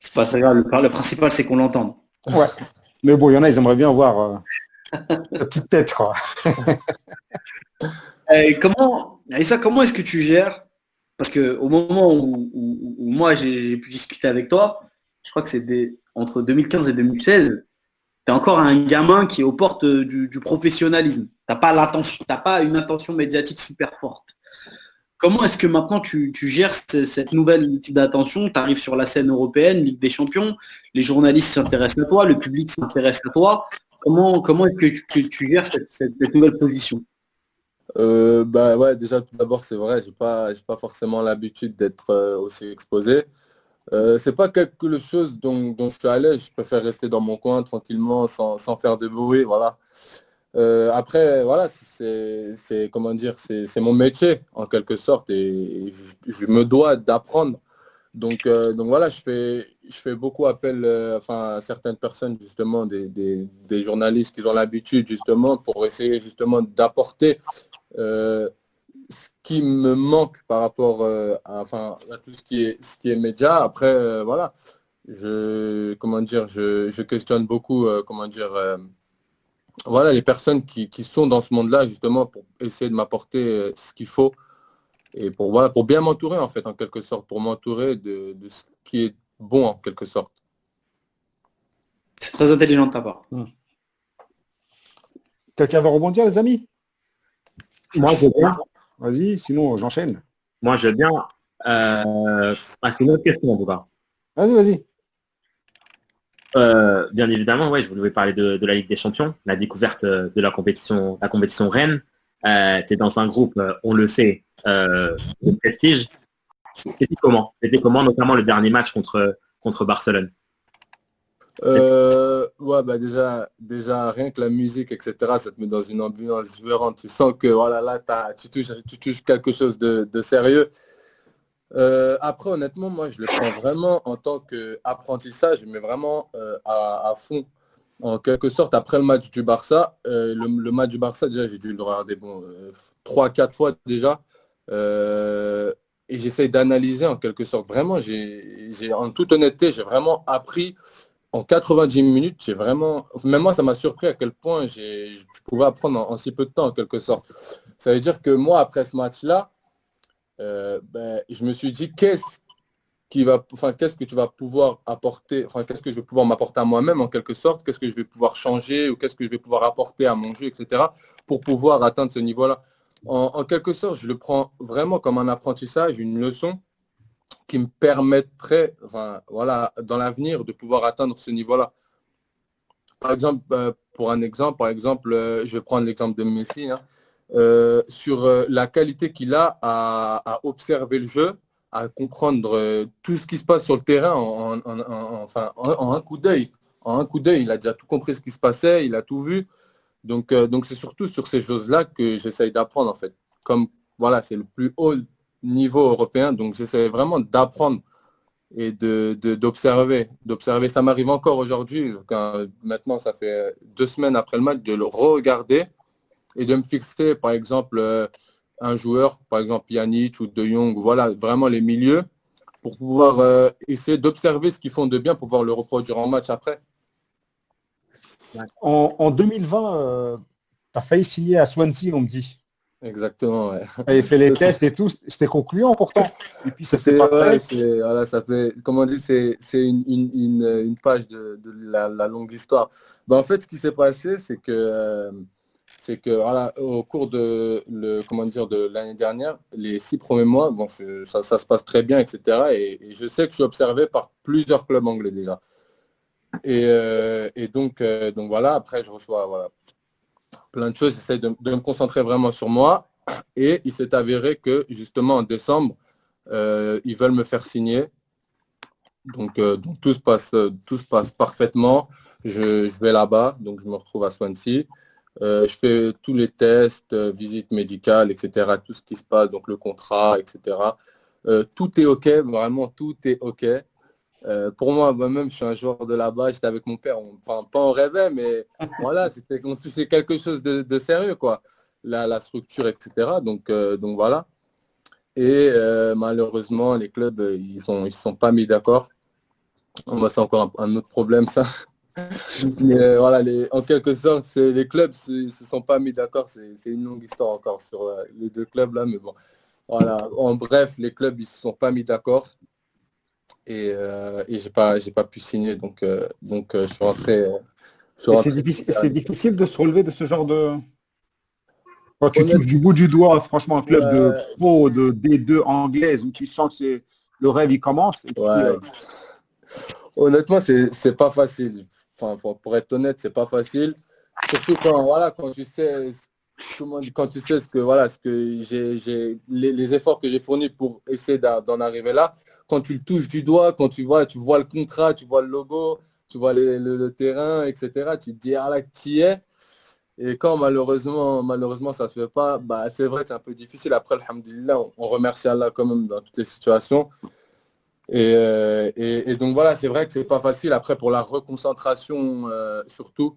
C'est pas très grave. Le, le principal, c'est qu'on l'entende. Ouais. [LAUGHS] Mais bon, il y en a, ils aimeraient bien voir euh, [LAUGHS] ta petite tête, quoi. [LAUGHS] Et comment, ça, comment est-ce que tu gères? Parce que au moment où, moi j'ai pu discuter avec toi, je crois que c'est entre 2015 et 2016, tu es encore un gamin qui est aux portes du, du professionnalisme. Tu n'as pas, pas une intention médiatique super forte. Comment est-ce que maintenant tu, gères cette, nouvelle type d'attention? Tu arrives sur la scène européenne, Ligue des Champions, les journalistes s'intéressent à toi, le public s'intéresse à toi. Comment, comment est-ce que tu, gères cette, nouvelle position? Euh, bah ouais, déjà tout d'abord c'est vrai, j'ai pas pas forcément l'habitude d'être euh, aussi exposé. Euh, c'est pas quelque chose dont, je suis à l'aise, je préfère rester dans mon coin tranquillement sans, sans faire de bruit, voilà. Euh, après, voilà, c'est comment dire, c'est mon métier en quelque sorte et je, me dois d'apprendre. Donc, euh, donc voilà, je fais, je fais beaucoup appel euh, enfin, à certaines personnes, justement, des, des, journalistes qui ont l'habitude, justement, pour essayer justement d'apporter ce qui me manque par rapport à, enfin, à tout ce qui est, ce qui est média. Après, voilà, je, comment dire, je, je questionne beaucoup, comment dire, voilà, les personnes qui, sont dans ce monde-là, justement, pour essayer de m'apporter euh, ce qu'il faut et pour, voilà, pour bien m'entourer, en fait, en quelque sorte, pour m'entourer de, ce qui est bon, en quelque sorte. C'est très intelligent de ta part. Hmm. Quelqu'un va rebondir, les amis? Moi, je veux bien. Vas-y, sinon, j'enchaîne. Moi, je veux bien. Euh... Ah, c'est une autre question, en tout cas. Vas-y, vas-y. Euh, bien évidemment, ouais, je voulais parler de, la Ligue des Champions, la découverte euh, de la compétition, la compétition Rennes. Euh, tu es dans un groupe, euh, on le sait, de prestige. C'était comment? C'était comment, notamment le dernier match contre, contre Barcelone? Ouais, bah déjà, déjà, rien que la musique, etc., ça te met dans une ambiance différente. Tu sens que voilà, là, tu, touches, tu touches quelque chose de, de sérieux. Euh, après, honnêtement, moi, je le prends vraiment en tant qu'apprentissage, mais vraiment euh, à, fond. En quelque sorte, après le match du Barça, euh, le, match du Barça, déjà, j'ai dû le regarder bon, trois, quatre fois déjà. et j'essaye d'analyser en quelque sorte. Vraiment, j'ai, en toute honnêteté, j'ai vraiment appris en 90 minutes. J'ai vraiment, même moi, ça m'a surpris à quel point je pouvais apprendre en si peu de temps en quelque sorte. Ça veut dire que moi, après ce match-là, euh, ben, je me suis dit qu'est-ce qui va, enfin, qu'est-ce que tu vas pouvoir apporter, enfin, qu'est-ce que je vais pouvoir m'apporter à moi-même en quelque sorte, qu'est-ce que je vais pouvoir changer ou qu'est-ce que je vais pouvoir apporter à mon jeu, etc. pour pouvoir atteindre ce niveau-là? En, quelque sorte, je le prends vraiment comme un apprentissage, une leçon qui me permettrait, enfin, voilà, dans l'avenir, de pouvoir atteindre ce niveau-là. Par exemple, euh, pour un exemple, par exemple, euh, je vais prendre l'exemple de Messi, hein, euh, sur la qualité qu'il a à, observer le jeu, à comprendre tout ce qui se passe sur le terrain en, un coup d'œil. En un coup d'œil, il a déjà tout compris ce qui se passait, il a tout vu. Donc, c'est surtout sur ces choses-là que j'essaye d'apprendre en fait. Comme voilà, c'est le plus haut niveau européen. Donc j'essaie vraiment d'apprendre et d'observer. De, d'observer. Ça m'arrive encore aujourd'hui, maintenant ça fait deux semaines après le match, de le regarder et de me fixer, par exemple, euh, un joueur, par exemple Yannick ou De Jong, voilà, vraiment les milieux, pour pouvoir euh, essayer d'observer ce qu'ils font de bien pour pouvoir le reproduire en match après. En, 2020, tu as failli signer à Swansea, on me dit. Exactement, ouais. avait fait les [LAUGHS] tests et tout, c'était concluant pourtant. Et puis ça fait, voilà, ça fait, comme on dit, c'est une, une, une, page de, de la, longue histoire. Ben, en fait, ce qui s'est passé, c'est que, euh, c'est que au cours de comment dire, de l'année dernière, les six premiers mois, bon, ça, se passe très bien, etc. Et, je sais que je suis observé par plusieurs clubs anglais déjà. Et, euh, euh, donc voilà, après, je reçois plein de choses, j'essaie de, me concentrer vraiment sur moi. Et il s'est avéré que justement en décembre, euh, ils veulent me faire signer. Donc, tout, se passe, tout se passe parfaitement. Je, vais là-bas, donc je me retrouve à Swansea. Euh, je fais tous les tests, visites médicales, etc. Tout ce qui se passe, donc le contrat, etc. tout est OK, vraiment tout est OK. Euh, pour moi, moi-même, je suis un joueur de là-bas, j'étais avec mon père, enfin pas en rêvait, mais [LAUGHS] voilà, c'était on quelque chose de, sérieux, quoi. La, la, structure, etc. Donc, euh, donc voilà. Et euh, malheureusement, les clubs, ils sont, ils sont pas mis d'accord. Moi, c'est encore un, autre problème, ça. Mais voilà, les, en quelque sorte, les clubs ne se, sont pas mis d'accord. C'est une longue histoire encore sur les deux clubs là, mais bon. Voilà. En bref, les clubs, ils se sont pas mis d'accord et, euh, et j'ai pas j'ai pas pu signer donc euh, donc euh, je suis rentré. c'est difficile, difficile de se relever de ce genre de. Quand tu touches du bout du doigt, franchement, un club de pro, de D2 anglaise, où tu sens que c'est le rêve il commence. Honnêtement, c'est pas facile. Enfin, pour être honnête, c'est pas facile. Surtout quand voilà, quand tu sais quand tu sais ce que voilà ce que j'ai les, les, efforts que j'ai fournis pour essayer d'en arriver là quand tu le touches du doigt, quand tu vois, tu vois le contrat, tu vois le logo, tu vois le, terrain, etc., tu te dis, ah là, qui est? Et quand malheureusement, malheureusement ça ne se fait pas, bah, c'est vrai que c'est un peu difficile. Après, alhamdulillah, on, on remercie Allah quand même dans toutes les situations. Euh, et, donc voilà, c'est vrai que c'est pas facile. Après, pour la reconcentration, euh, surtout,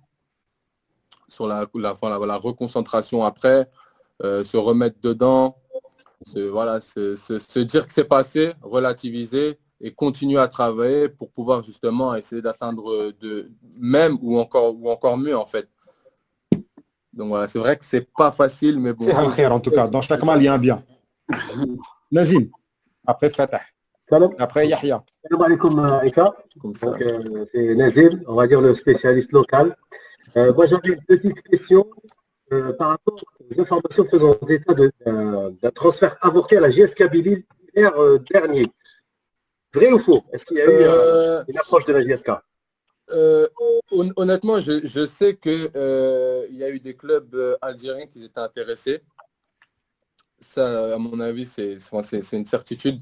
sur la, reconcentration après, euh, se remettre dedans, voilà, se, dire que c'est passé, relativiser et continuer à travailler pour pouvoir justement essayer d'atteindre de même ou encore ou encore mieux en fait. Donc voilà, c'est vrai que c'est pas facile, mais bon. C'est en tout cas. Dans chaque mal, il y a un bien. Nazim, après Fatah. Après Yahya. Salam alaikum euh, c'est Nazim, on va dire le spécialiste local. Euh, moi j'avais une petite question euh, par rapport aux informations faisant état d'un transfert avorté à la GS Kabylie l'hiver euh, dernier. Vrai ou faux? Est-ce qu'il y a eu euh, une approche de la GSK Honnêtement, je, sais qu'il y a eu des clubs algériens qui étaient intéressés. Ça, à mon avis, c'est une certitude.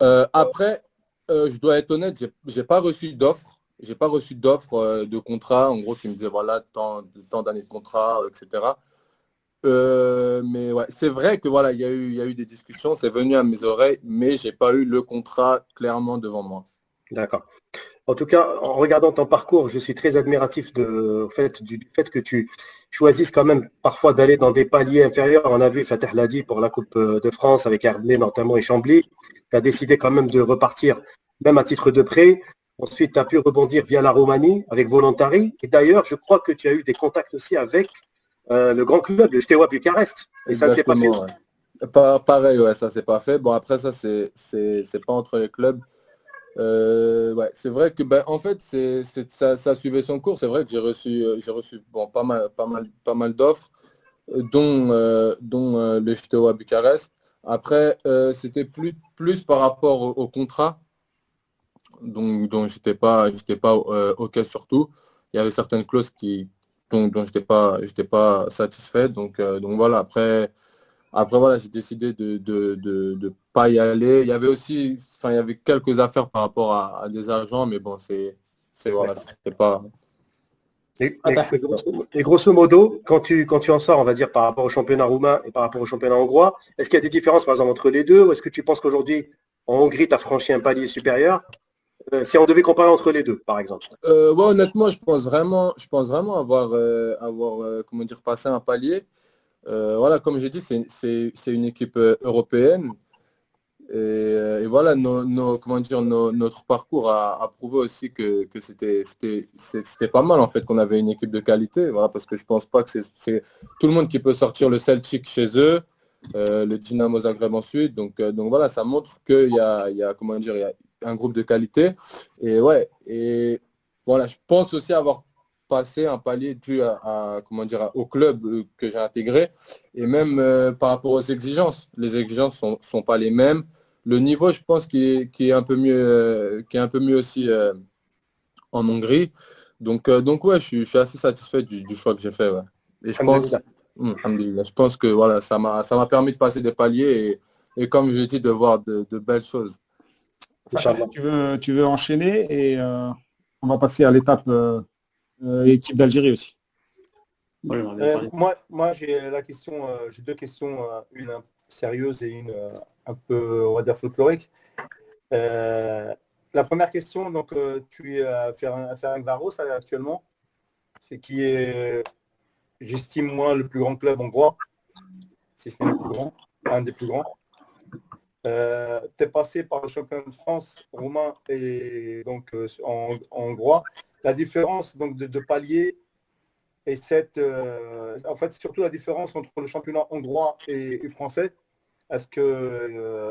Après, je dois être honnête, je n'ai pas reçu d'offre j'ai pas reçu d'offre euh, de contrat, en gros, qui me disait voilà, tant, d'années de contrat, etc. Euh, mais ouais, c'est vrai que voilà, il y, a eu, y a eu des discussions, c'est venu à mes oreilles, mais j'ai pas eu le contrat clairement devant moi. D'accord. En tout cas, en regardant ton parcours, je suis très admiratif de, fait, du, fait que tu choisisses quand même parfois d'aller dans des paliers inférieurs. On a vu Fatah Ladi pour la Coupe de France avec Herblay notamment et Chambly. Tu as décidé quand même de repartir, même à titre de prêt. Ensuite, tu as pu rebondir via la Roumanie avec Volontari. Et d'ailleurs, je crois que tu as eu des contacts aussi avec euh, le grand club, le Steaua Bucarest. Et ça, c'est pas fait. pareil, ouais, ça, c'est pas fait. Bon, après, ça, c'est, c'est, pas entre les clubs. Euh, ouais, c'est vrai que, ben, en fait, ça, ça suivait son cours. C'est vrai que j'ai reçu, euh, reçu bon, pas mal, pas mal, pas mal d'offres, dont, dont le Steaua Bucarest. Après, euh, c'était plus, plus par rapport au, contrat, donc, dont je n'étais pas, j'étais pas euh, OK surtout. Il y avait certaines clauses qui, dont, dont je n'étais pas, pas satisfait. Donc, euh, donc voilà, après, après voilà, j'ai décidé de ne de, de, pas y aller. Il y avait aussi, enfin, il y avait quelques affaires par rapport à, des agents, mais bon, c'est, c'est voilà, c'était pas, et, grosso, modo, quand tu, quand tu en sors, on va dire, par rapport au championnat roumain et par rapport au championnat hongrois, est-ce qu'il y a des différences, par exemple, entre les deux Ou est-ce que tu penses qu'aujourd'hui, en Hongrie, tu as franchi un palier supérieur euh, Si on devait comparer entre les deux, par exemple? Euh, Honnêtement, je pense vraiment, je pense vraiment avoir, euh, avoir comment dire, passé un palier. Voilà, comme j'ai dit, c'est une équipe européenne. Et, voilà, comment dire, notre parcours a, prouvé aussi que, c'était pas mal en fait qu'on avait une équipe de qualité. Voilà, parce que je pense pas que c'est tout le monde qui peut sortir le Celtic chez eux, euh, le Dynamo Zagreb ensuite. Donc, euh, voilà, ça montre qu'il y a un groupe de qualité. Et ouais, et voilà, je pense aussi avoir passé un palier dû à, comment dire, au club euh, que j'ai intégré et même par rapport aux exigences. Les exigences sont, sont pas les mêmes le niveau, je pense, qui est, qui est un peu mieux, euh, qui est un peu mieux aussi euh, en Hongrie. Donc, euh, donc ouais, je suis, assez satisfait du, choix que j'ai fait. Et je pense, hum, je pense que voilà, ça m'a, ça m'a permis de passer des paliers et, et comme je dis, de voir de, belles choses. Tu veux, tu veux enchaîner et on va passer à l'étape équipe d'Algérie aussi. moi, moi j'ai la question, j'ai deux questions, une sérieuse et une un peu, on va dire, folklorique. Euh, la première question, donc euh, tu es à Ferenc Varos actuellement, c'est qui est, j'estime moi, le plus grand club hongrois, si ce n'est le plus grand, un des plus grands. Euh, tu es passé par le championnat de France romain et donc en, hongrois. La différence donc de, palier et cette, en fait, surtout la différence entre le championnat hongrois et français, est-ce que, euh,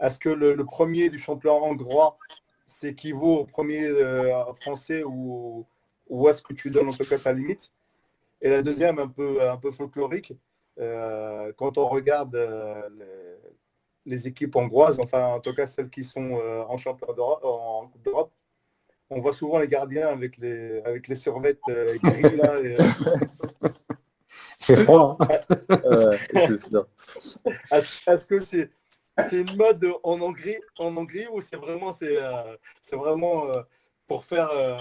est que le, premier du championnat hongrois s'équivaut au premier euh, français ou, est-ce que tu donnes en tout cas sa limite. Et la deuxième, un peu, un peu folklorique, euh, quand on regarde les, équipes hongroises, enfin en tout cas celles qui sont en championnat d'Europe, en Coupe d'Europe, on voit souvent les gardiens avec les, avec les survettes gris là. [LAUGHS] C'est froid. Hein. Est-ce que c'est une mode en Hongrie, en Hongrie ou c'est vraiment, c'est euh, vraiment euh, pour faire euh,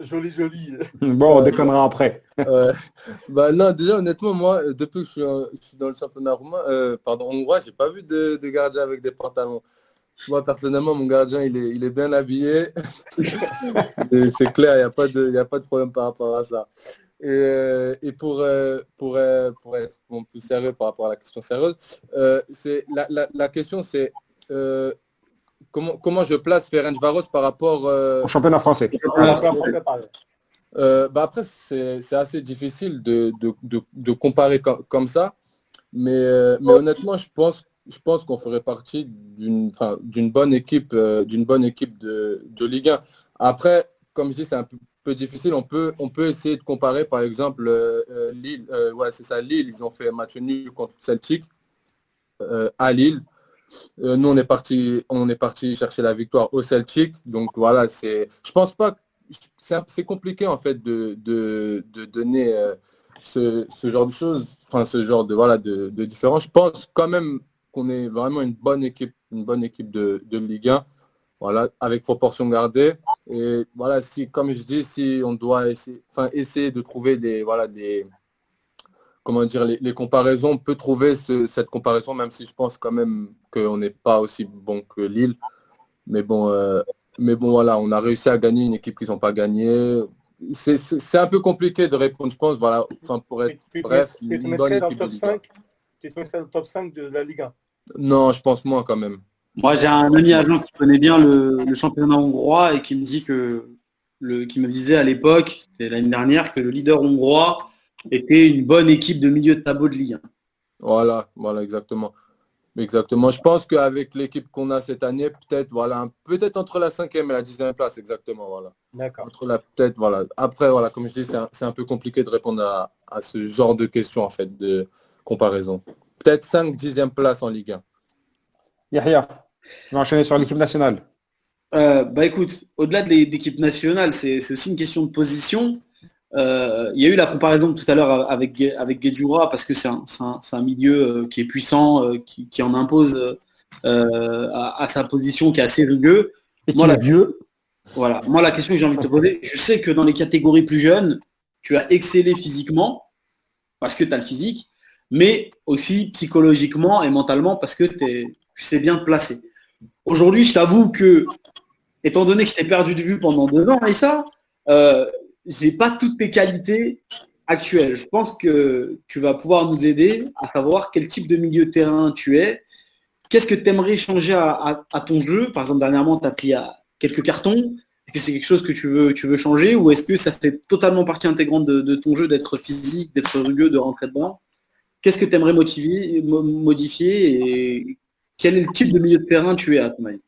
joli joli? Bon, on déconnera après. [LAUGHS] bah non, déjà honnêtement, moi, depuis que je suis, dans le championnat roumain, pardon, hongrois, j'ai pas vu de, de gardien avec des pantalons. Moi, personnellement, mon gardien, il est, il est bien habillé. [LAUGHS] c'est clair, il n'y a, pas de, a pas de problème par rapport à ça. Et, euh, et pour, euh, pour, euh, pour être plus sérieux par rapport à la question sérieuse, c'est la, la, la, question c'est comment, comment je place Varos par rapport au championnat français. bah après, c'est assez difficile de, de, de, de comparer comme, comme, ça, mais, mais honnêtement, je pense je pense qu'on ferait partie d'une bonne équipe d'une bonne équipe de, de Ligue 1. Après, comme je dis, c'est un peu difficile. On peut, on peut essayer de comparer, par exemple, euh, euh, Lille. Euh, ouais, c'est ça, Lille. Ils ont fait un match nul contre Celtic à Lille. nous, on est parti, on est parti chercher la victoire au Celtic. Donc voilà, c'est. Je pense pas. C'est compliqué en fait de, de, de donner ce, ce, genre de choses, enfin ce genre de voilà de, de différence. Je pense quand même qu'on est vraiment une bonne équipe, une bonne équipe de, de Ligue 1. Voilà, avec proportion gardée. Et voilà, si, comme je dis, si on doit essayer, enfin, essayer de trouver des, voilà, des, comment dire, les, comparaisons, on peut trouver cette comparaison, même si je pense quand même qu'on n'est pas aussi bon que Lille. Mais bon, euh, mais bon, voilà, on a réussi à gagner une équipe qu'ils n'ont pas gagné. C'est un peu compliqué de répondre, je pense, voilà, enfin, pour être bref, une bonne équipe top 5, Tu te le top 5 de la Ligue 1 Non, je pense moins quand même. Moi, j'ai un ami agent qui connaît bien le, championnat hongrois et qui me dit que le, qui me disait à l'époque, c'était l'année dernière, que le leader hongrois était une bonne équipe de milieu de tableau de Ligue 1. Voilà, voilà, exactement. Exactement. Je pense qu'avec l'équipe qu'on a cette année, peut-être voilà, peut-être entre la cinquième et la dixième place, exactement. Voilà. D'accord. Entre la peut-être voilà. Après voilà, comme je dis, c'est un, un, peu compliqué de répondre à, à, ce genre de questions en fait de comparaison. Peut-être 5 10e place en Ligue 1. Yahya, on va enchaîner sur l'équipe nationale. Euh, bah écoute, au-delà de l'équipe nationale, c'est aussi une question de position. Euh, il y a eu la comparaison tout à l'heure avec, avec Guedjura parce que c'est un, milieu euh, qui est puissant, qui, en impose à, sa position qui est assez rugueux. Et qui est vieux. Voilà. Moi, la question que j'ai envie de te poser, je sais que dans les catégories plus jeunes, tu as excellé physiquement parce que tu as le physique, mais aussi psychologiquement et mentalement parce que tu sais bien te placer. Aujourd'hui, je t'avoue que, étant donné que je t'ai perdu de vue pendant deux ans, et ça, euh, j'ai pas toutes tes qualités actuelles. Je pense que tu vas pouvoir nous aider à savoir quel type de milieu de terrain tu es. Qu'est-ce que tu aimerais changer à, ton jeu Par exemple, dernièrement, tu as pris quelques cartons. Est-ce que c'est quelque chose que tu veux, tu veux changer ou est-ce que ça fait totalement partie intégrante de, ton jeu d'être physique, d'être rugueux, de rentrer dedans? Qu'est-ce que tu aimerais modifier, modifier et quel est le type de milieu de terrain tu es à ton avis?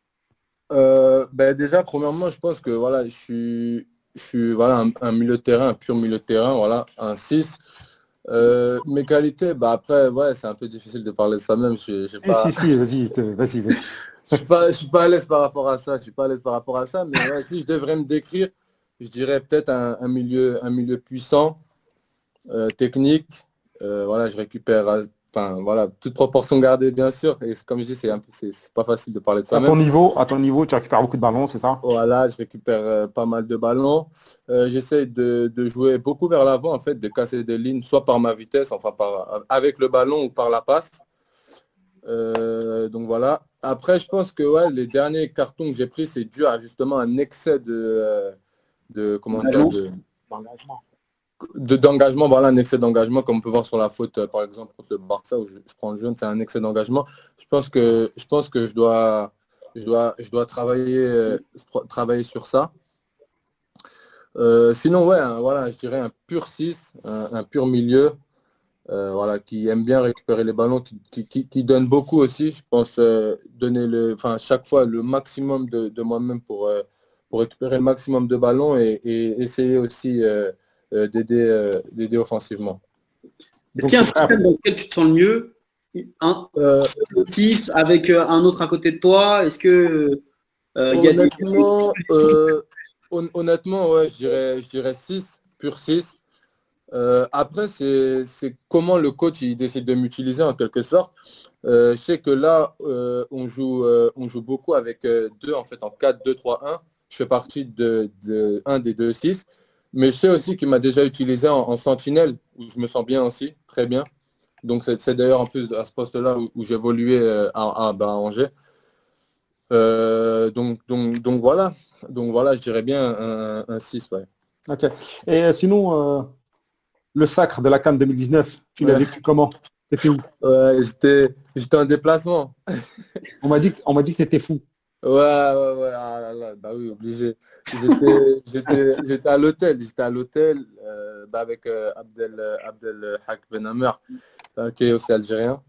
Euh, ben Déjà, premièrement, je pense que voilà, je suis, je suis voilà, un, milieu de terrain, un pur milieu de terrain, voilà, un 6. Euh, mes qualités, bah après, ouais, c'est un peu difficile de parler de ça même. Je, je pas... Si, si, vas-y, vas-y, vas [LAUGHS] je suis pas, suis pas à l'aise par rapport à ça. Je suis pas à l'aise par rapport à ça, mais si je devrais me décrire, je dirais peut-être un, milieu, un milieu puissant, euh, technique. Voilà, je récupère Enfin, voilà, toute proportion gardée, bien sûr. Et comme je dis, c'est c'est pas facile de parler de ça. À ton niveau, à ton niveau, tu récupères beaucoup de ballons, c'est ça? Voilà, je récupère euh, pas mal de ballons. Euh, j'essaie de, jouer beaucoup vers l'avant, en fait, de casser des lignes, soit par ma vitesse, enfin par avec le ballon ou par la passe. Euh, donc voilà. Après, je pense que ouais, les derniers cartons que j'ai pris, c'est dû à justement un excès de, de comment dire, d'engagement d'engagement, voilà un excès d'engagement, comme on peut voir sur la faute, euh, par exemple, contre le Barça, où je, prends le jaune, c'est un excès d'engagement. Je pense que je pense que je dois je dois je dois travailler euh, travailler sur ça. Euh, sinon, ouais, voilà, je dirais un pur 6, un, pur milieu, voilà, qui aime bien récupérer les ballons, qui, donne beaucoup aussi. Je pense donner le, chaque fois le maximum de, moi-même pour, pour récupérer le maximum de ballons et essayer aussi euh, euh, d'aider offensivement. Est-ce qu'il y a un système dans lequel tu te sens le mieux un, euh, avec un autre à côté de toi? Est-ce que honnêtement, honnêtement, ouais, je dirais, je dirais 6, pur 6. après, c'est comment le coach il décide de m'utiliser en quelque sorte. je sais que là, on, joue, on joue beaucoup avec deux, en fait, en 4, 2, 3, 1. Je fais partie de, de un des deux 6. Mais je sais aussi qu'il m'a déjà utilisé en, sentinelle, où je me sens bien aussi, très bien. Donc c'est d'ailleurs en plus à ce poste-là où, j'évoluais euh, à, à, Angers. Euh, donc, donc, donc voilà. Donc voilà, je dirais bien un, 6. Ouais. Ok. Et euh, sinon, le sacre de la Cannes 2019, tu l'as vécu comment? C'était où? J'étais en déplacement. on m'a dit, dit que tu étais fou. Ouais, ouais, ouais, ah là bah oui, obligé. J'étais à l'hôtel, j'étais à l'hôtel euh, bah avec euh, Abdel, Abdel Hak Ben euh, qui est aussi algérien.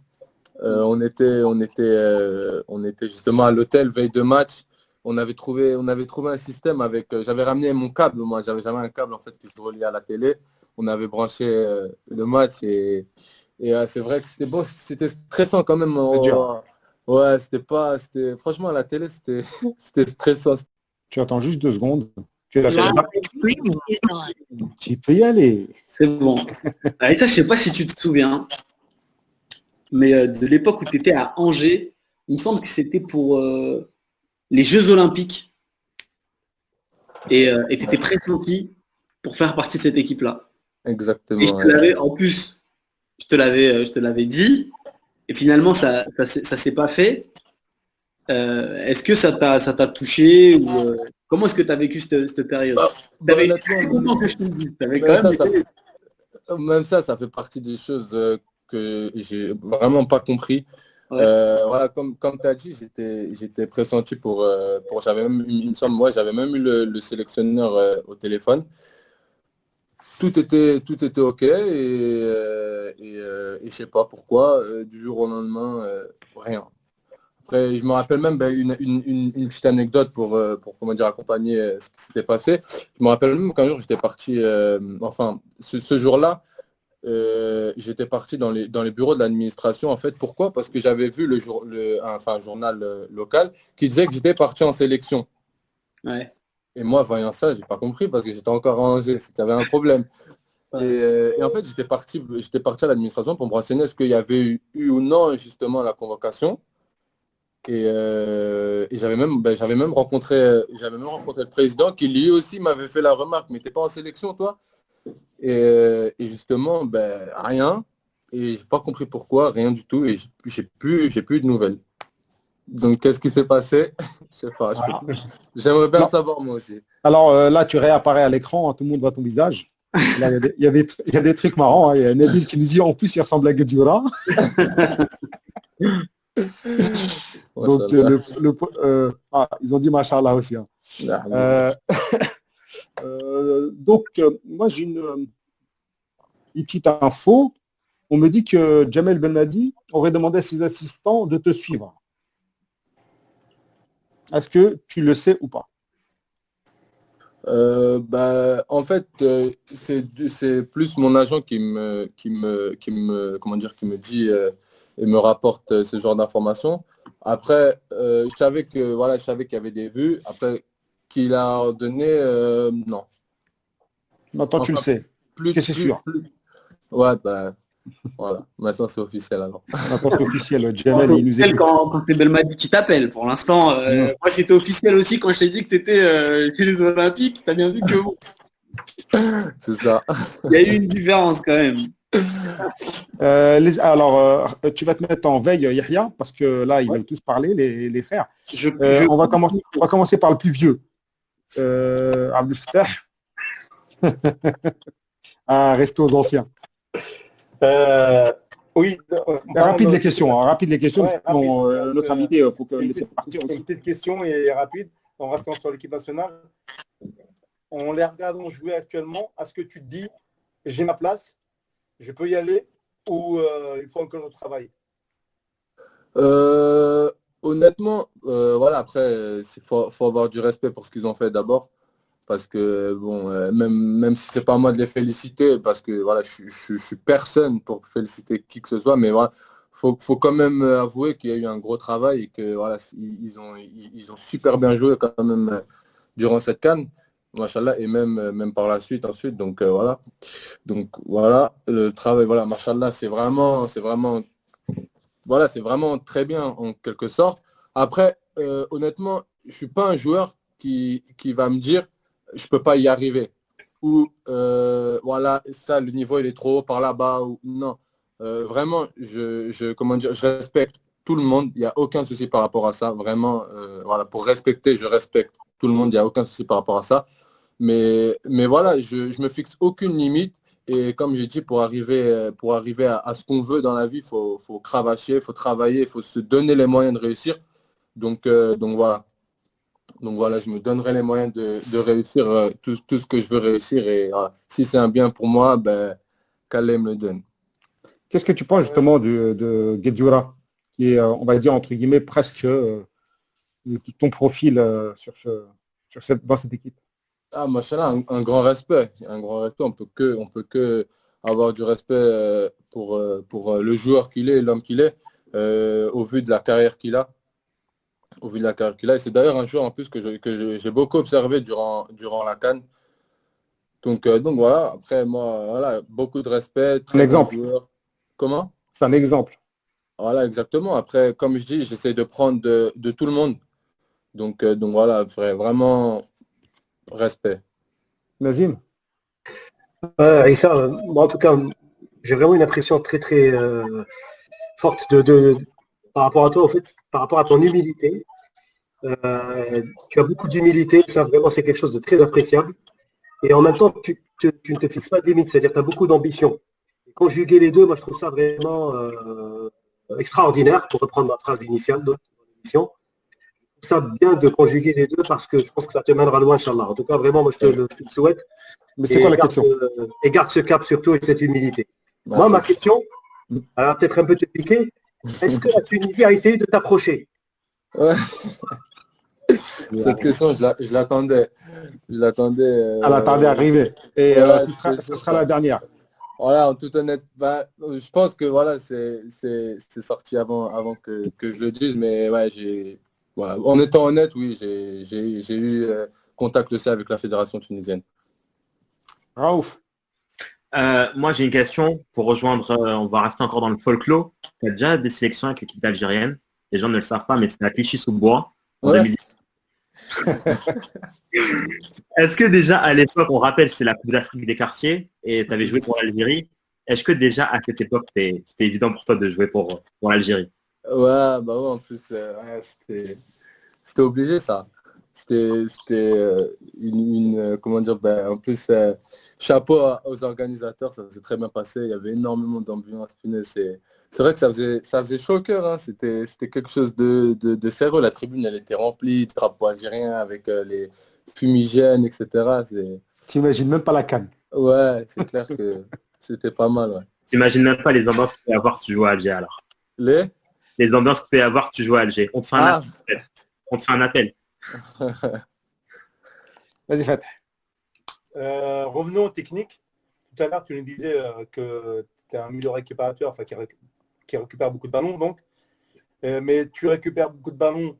on, était, on, était, on était justement à l'hôtel, veille de match. On avait trouvé, on avait trouvé un système avec. J'avais ramené mon câble, moi, j'avais jamais un câble en fait qui se reliait à la télé. On avait branché le match et, et c'est vrai que c'était bon, c'était stressant quand même. Ouais, c'était pas. c'était Franchement, à la télé, c'était [LAUGHS] stressant. Tu attends juste deux secondes. Tu, tu peux y aller. C'est bon. [LAUGHS] Et ça, je sais pas si tu te souviens, mais euh, de l'époque où tu étais à Angers, il me semble que c'était pour euh, les Jeux Olympiques. Et euh, tu étais pressenti pour faire partie de cette équipe-là. Exactement. Et je te l'avais, en plus, je te l'avais, je te l'avais dit. Et finalement, ça ne ça, s'est pas fait. Euh, est-ce que ça t'a ça t'a touché ou euh, comment est-ce que tu as vécu cette, période? Bah, même, ça, ça, fait partie des choses euh, que j'ai vraiment pas compris. voilà, comme, comme tu as dit, j'étais pressenti pour, pour j'avais même une somme, moi j'avais même eu le sélectionneur au téléphone tout était, tout était OK et, euh, et, euh, je sais pas pourquoi, euh, du jour au lendemain, rien. Après, je me rappelle même ben, une, une, petite anecdote pour, pour comment dire, accompagner ce qui s'était passé. Je me rappelle même qu'un jour, j'étais parti, enfin, ce, jour-là, euh, j'étais parti dans les, dans les bureaux de l'administration. En fait, pourquoi? Parce que j'avais vu le, jour, le enfin, un journal euh, local qui disait que j'étais parti en sélection. Ouais. Et moi, voyant ça, j'ai pas compris parce que j'étais encore en Angers, c'est qu'il y avait un problème. Et, euh, et en fait, j'étais parti, j'étais parti à l'administration pour me renseigner est-ce qu'il y avait eu, eu ou non justement la convocation. Et, euh, et j'avais même, ben, j'avais même rencontré, j'avais même rencontré le président qui lui aussi m'avait fait la remarque, mais t'es pas en sélection toi? Et, euh, et justement, ben rien. Et j'ai pas compris pourquoi, rien du tout. Et j'ai plus, j'ai plus de nouvelles. Donc qu'est-ce qui s'est passé? [LAUGHS] Je sais pas. Voilà. J'aimerais bien Non. le savoir moi aussi. Alors euh, là, tu réapparais à l'écran, tout le monde voit ton visage. Il y a des- y, y a trucs marrants. hein. Il y a Nabil qui nous dit en plus il ressemble à Guedjura. [LAUGHS] Donc euh, le, le- euh, ah, ils ont dit machallah aussi. hein. Ah, [LAUGHS] donc moi j'ai une, une petite info. On me dit que Jamel Belmadi aurait demandé à ses assistants de te suivre. Est-ce que tu le sais ou pas? Euh, bah, en fait, euh, c'est plus mon agent qui me, qui me, qui me, comment dire, qui me dit euh, et me rapporte ce genre d'informations. Après, je savais que voilà, je savais qu'il y avait des vues. Après, qu'il a donné, non. Maintenant tu le sais. Plus, que c'est sûr. plus- Ouais, bah, voilà. Maintenant, c'est officiel alors. Maintenant c'est [LAUGHS] officiel. Jamel il nous écoute. quand, quand c'est Belmadi qui t'appelle. Pour l'instant, euh, Mm. moi c'était officiel aussi quand je t'ai dit que tu étais chez les Olympiques. T'as bien vu que bon, [LAUGHS] C'est ça. il y a eu une différence quand même. Euh, les- alors euh, tu vas te mettre en veille Yahya parce que là ils veulent tous parler les, les frères. Je, Euh, je- on, va commencer, on va commencer par le plus vieux. Euh, Abdel Fattah. [LAUGHS] ah, restez aux anciens. Euh, oui. euh, Rapide non, les questions, hein, rapide les questions. Rapide. euh, notre Euh, invité, il faut que une laisser partir une aussi. petite question et rapide en restant sur l'équipe nationale. En les regardant jouer actuellement, est-ce que tu te dis j'ai ma place, je peux y aller ou euh, il faut encore que je travaille? Euh, honnêtement, euh, voilà, après, il faut, faut avoir du respect pour ce qu'ils ont fait d'abord. Parce que, bon, euh, même, même si c'est pas moi de les féliciter, parce que, voilà, je, suis personne pour féliciter qui que ce soit, mais voilà, faut, faut quand même euh, avouer qu'il y a eu un gros travail et que, voilà, ils, ont, ils, ont super bien joué quand même euh, durant cette canne, machallah, et même, même par la suite, ensuite, donc, voilà. Donc, voilà, le travail, voilà, machallah, c'est vraiment, c'est vraiment voilà, c'est vraiment très bien en quelque sorte. Après, honnêtement, je suis pas un joueur qui, qui va me dire je peux pas y arriver. Ou euh, voilà, ça, le niveau il est trop haut par là-bas. Ou non. Euh, vraiment, je, je, comment dire, je respecte tout le monde. Il n'y a aucun souci par rapport à ça. Vraiment, euh, voilà, pour respecter, je respecte tout le monde. Il n'y a aucun souci par rapport à ça. Mais, mais voilà, je, je me fixe aucune limite. Et comme j'ai dit, pour arriver, pour arriver à, ce qu'on veut dans la vie, il faut, faut cravacher, il faut travailler, il faut se donner les moyens de réussir. Donc, donc voilà. Donc voilà, je me donnerai les moyens de, de réussir euh, tout, tout ce que je veux réussir. Et voilà, si c'est un bien pour moi, ben, qu'Allah me le donne. Qu'est-ce que tu penses justement de, de Guedjura, qui est, euh, on va dire, entre guillemets, presque euh, ton profil euh, sur ce, sur cette, dans cette équipe? Ah, machallah, un, un grand respect. Un grand respect. On peut que, on peut que avoir du respect euh, pour, euh, pour euh, le joueur qu'il est, l'homme qu'il est, euh, au vu de la carrière qu'il a. Au vu de la carrière qu'il a. Et c'est d'ailleurs un joueur en plus que je- que j'ai beaucoup observé durant, durant la Cannes. Donc, euh, donc voilà, après moi, voilà, beaucoup de respect. très bon exemple. joueur. Comment? C'est un exemple. Voilà, exactement. Après, comme je dis, j'essaie de prendre de, de tout le monde. Donc, euh, donc voilà, vrai- vraiment respect. Nazim? Euh, et ça, euh, moi en tout cas, j'ai vraiment une impression très très euh, forte de, de- par rapport à toi, en fait, par rapport à ton humilité. Euh, tu as beaucoup d'humilité, ça vraiment c'est quelque chose de très appréciable. Et en même temps, tu, tu- tu ne te fixes pas de limite, c'est-à-dire que tu as beaucoup d'ambition. Conjuguer les deux, moi je trouve ça vraiment euh, extraordinaire, pour reprendre ma phrase initiale de l'émission. Je trouve ça bien de conjuguer les deux parce que je pense que ça te mènera loin, Inch'Allah. En tout cas, vraiment, moi je te le je te le souhaite. Mais c'est Et quoi la garde, question? euh, Et garde ce cap surtout et cette humilité. Moi, Merci. ma question, elle va peut-être un peu te piquer. Est-ce que la Tunisie a essayé de t'approcher? Ouais. Cette question, je la- je l'attendais. Je l'attendais. euh, Elle attendait à arriver. Et ouais, euh, ce, sera, ce la dernière. voilà, en toute honnête, bah, je pense que voilà, c'est sorti avant, avant que, que, je le dise, mais ouais, j'ai voilà, en étant honnête, oui, j'ai eu euh, contact aussi avec la fédération tunisienne. Raouf euh, moi, j'ai une question pour rejoindre, euh, on va rester encore dans le folklore. Tu as déjà des sélections avec l'équipe algérienne. Les gens ne le savent pas, mais c'est la Clichy sous bois en [LAUGHS] Est-ce que déjà à l'époque, on rappelle, c'est la Coupe d'Afrique des quartiers et tu avais joué pour l'Algérie. Est-ce que déjà à cette époque, c'était évident pour toi de jouer pour, pour l'Algérie? Ouais, bah ouais, en plus, c'était obligé ça. C'était euh, une, euh, comment dire, ben, en plus, euh, chapeau aux organisateurs, ça s'est très bien passé. Il y avait énormément d'ambiance. C'est vrai que ça faisait, ça faisait chaud au cœur. Hein. C'était quelque chose de, de, sérieux. La tribune, elle était remplie de drapeaux algériens avec les fumigènes, etc. Tu n'imagines même pas la canne. Ouais, c'est clair que [LAUGHS] c'était pas mal. Ouais. Tu n'imagines même pas les ambiances qu'il peut y avoir si tu joues à Alger alors Les? Les ambiances qu'il peut y avoir si tu joues à Alger. On te fait un, ah. appel. On te fait un appel. [LAUGHS] Vas-y, Fat. Euh, revenons aux techniques. Tout à l'heure, tu nous disais euh, que tu es un milieu récupérateur, enfin, qui, récupère beaucoup de ballons, donc. Euh, mais tu récupères beaucoup de ballons,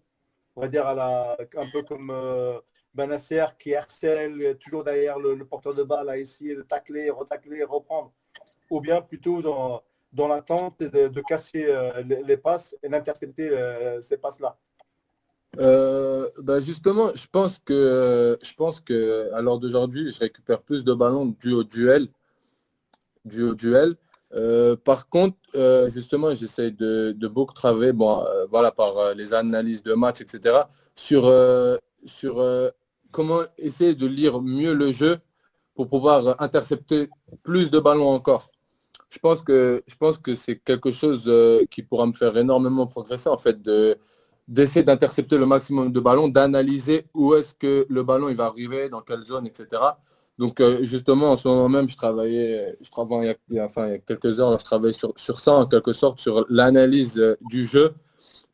on va dire, à la, un peu comme Benasser, qui harcèle toujours derrière le, porteur de balle à essayer de tacler, retacler, reprendre. Ou bien plutôt dans, dans l'attente de, casser les, les, passes et d'intercepter ces passes-là. Bah, justement, je pense que je pense que à l'heure d'aujourd'hui, je récupère plus de ballons du au duel. Du au duel. Euh, par contre, euh, justement, j'essaie de, beaucoup travailler, bon, voilà, par les analyses de match, etc., sur, sur comment essayer de lire mieux le jeu pour pouvoir intercepter plus de ballons encore. Je pense que que c'est quelque chose qui pourra me faire énormément progresser en fait d'essayer d'intercepter le maximum de ballons, d'analyser où est-ce que le ballon va arriver, dans quelle zone, etc. Donc euh, justement, en ce moment même, je travaillais, je travaille il y a, enfin, il y a quelques heures, je travaille sur, sur ça en quelque sorte, sur l'analyse euh, du jeu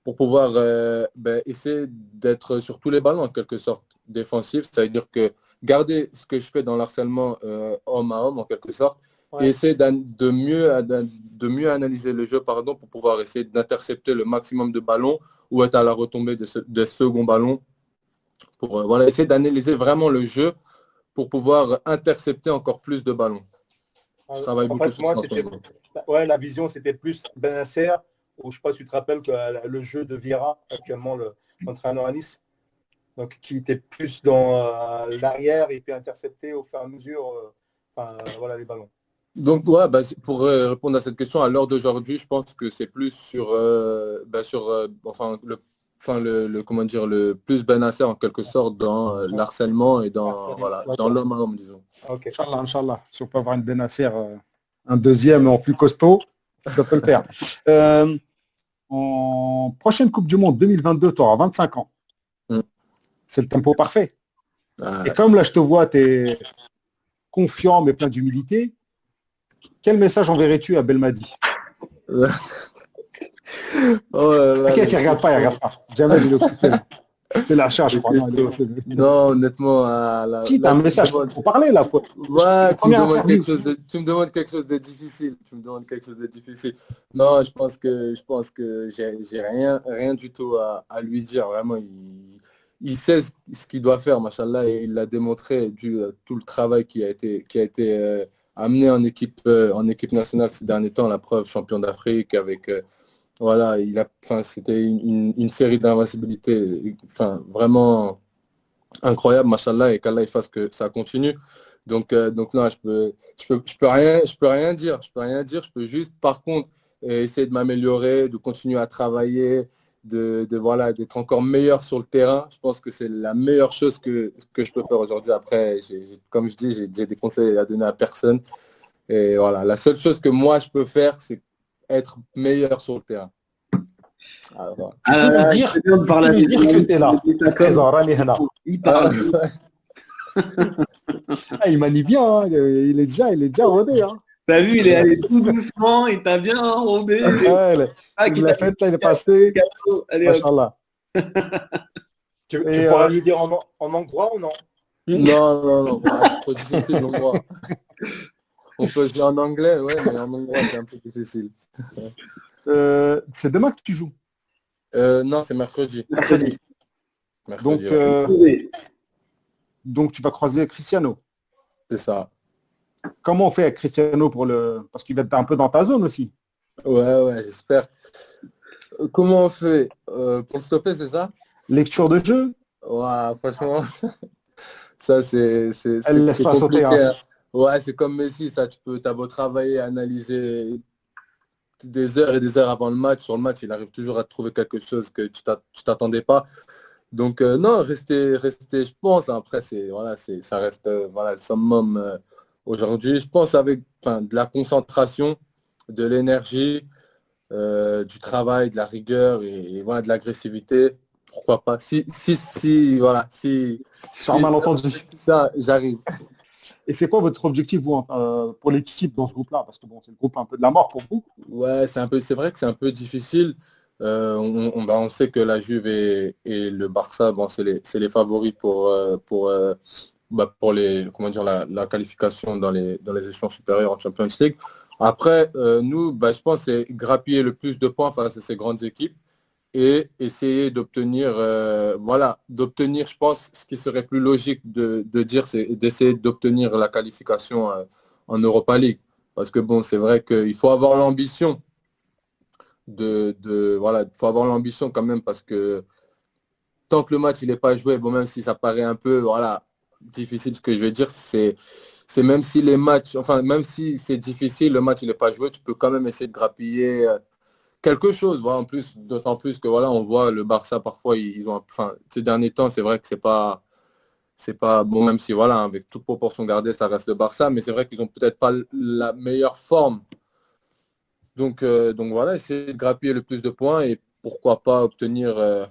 pour pouvoir euh, ben, essayer d'être sur tous les ballons en quelque sorte défensif. C'est-à-dire que garder ce que je fais dans l'harcèlement homme à homme en quelque sorte, et essayer de mieux, de mieux analyser le jeu pardon, pour pouvoir essayer d'intercepter le maximum de ballons ou être à la retombée de ce, second ballon. Pour euh, voilà, essayer d'analyser vraiment le jeu pour pouvoir intercepter encore plus de ballons. Je travaille beaucoup sur moi, ouais, la vision, c'était plus Benacer, ou je ne sais pas si tu te rappelles que euh, le jeu de Vira, actuellement l'entraîneur à Nice, donc qui était plus dans euh, l'arrière et puis intercepter au fur et à mesure voilà, les ballons. Donc, ouais, bah, pour répondre à cette question, à l'heure d'aujourd'hui, je pense que c'est plus sur, euh, bah, sur euh, enfin, le, enfin, le, comment dire, le plus Benacer en quelque sorte dans euh, l'harcèlement et dans, voilà, dans l'homme à homme, disons. Ok, Inch'Allah, Inch'Allah. Si on peut avoir une Benacer, un deuxième en plus costaud, ça peut le faire. [LAUGHS] en prochaine Coupe du Monde 2022, tu auras 25 ans. Mm. C'est le tempo parfait. Ah, et comme là, je te vois, tu es confiant mais plein d'humilité, quel message enverrais-tu à Belmadi? [LAUGHS] Oh T'inquiète, il regarde pas, il regarde pas. Jamais il le C'était la charge, je crois. Non, honnêtement, la, si, t'as un message pour parler là. Ouais, tu me, demandes quelque chose de, tu me demandes quelque chose de difficile. Tu me demandes quelque chose de difficile. Non, je pense que je pense que j'ai rien, rien du tout à, à, lui dire. Vraiment, il, il sait ce qu'il doit faire, machallah, et il l'a démontré du tout le travail qui a été, qui a été euh, amené en équipe, euh, en équipe nationale ces derniers temps, la preuve champion d'Afrique avec euh, voilà, il a, enfin, c'était une, série d'invincibilité, enfin, vraiment incroyable, machallah, et qu'Allah fasse que ça continue. Donc, euh, donc non, je peux, je peux, je peux rien, je peux rien dire, je peux rien dire, je peux juste, par contre, essayer de m'améliorer, de continuer à travailler, de, voilà d'être encore meilleur sur le terrain. Je pense que c'est la meilleure chose que, que je peux faire aujourd'hui. Après, comme je dis, j'ai des conseils à donner à personne. Et voilà, la seule chose que moi je peux faire, c'est être meilleur sur le terrain. Alors, tu peux euh, dire, tu peux dire que tu es là. Il parle. Ah, il manie bien, hein. il est déjà, il est déjà rodé. Hein. T'as vu, il est allé tout doucement, il t'a bien enrobé. Ouais, ah, il l'a fait, il est passé. Allez, Machallah. [LAUGHS] tu, tu et pourras euh... lui dire en, en hongrois ou non? Non, non, non, c'est trop difficile l'hongrois. [LAUGHS] On peut jouer en anglais, ouais, mais en anglais, c'est un peu difficile. Euh, c'est demain que tu joues? Euh, non, c'est mercredi. Mercredi. Donc, Mercredi, ouais. euh, donc tu vas croiser Cristiano. c'est ça. Comment on fait avec Cristiano pour le. Parce qu'il va être un peu dans ta zone aussi. Ouais, ouais, j'espère. Comment on fait Euh, Pour le stopper, c'est ça? Lecture de jeu, Ouais, franchement, [LAUGHS] ça c'est Elle laisse pas sauter, compliqué, hein. hein. Ouais, c'est comme Messi, ça tu peux t'as beau travailler, analyser des heures et des heures avant le match, sur le match, il arrive toujours à trouver quelque chose que tu t'att- tu t'attendais pas. Donc euh, non, rester rester je pense après c'est voilà, c'est ça reste euh, voilà le summum aujourd'hui, je pense avec enfin de la concentration, de l'énergie, euh, du travail, de la rigueur et, et voilà de l'agressivité pourquoi pas. Si si si voilà si sans si- malentendu. j'arrive Et c'est quoi votre objectif vous, euh, pour l'équipe dans ce groupe-là? Parce que bon, c'est le groupe un peu de la mort pour vous. ouais c'est un peu c'est vrai que c'est un peu difficile. Euh, on, on, bah, on sait que la Juve et, et le Barça bon c'est les c'est les favoris pour pour bah, pour les comment dire la, qualification dans les dans les supérieurs en Champions League après euh, nous bah, je pense c'est grappiller le plus de points face à ces grandes équipes et essayer d'obtenir, euh, voilà, d'obtenir, je pense, ce qui serait plus logique de, de dire, c'est d'essayer d'obtenir la qualification euh, en Europa League. Parce que bon, c'est vrai qu'il faut avoir l'ambition de, de, voilà, il faut avoir l'ambition quand même parce que tant que le match il n'est pas joué, bon, même si ça paraît un peu, voilà, difficile, ce que je vais dire, c'est, c'est même si les matchs, enfin, même si c'est difficile, le match n'est pas joué, tu peux quand même essayer de grappiller. euh, quelque chose, voilà, en plus, d'autant plus que voilà, on voit le Barça parfois, ils ont, enfin, ces derniers temps, c'est vrai que c'est pas, c'est pas bon, même si voilà, avec toute proportion gardée, ça reste le Barça, mais c'est vrai qu'ils ont peut-être pas la meilleure forme. Donc, euh, donc voilà, essayer de grappiller le plus de points et pourquoi pas obtenir euh,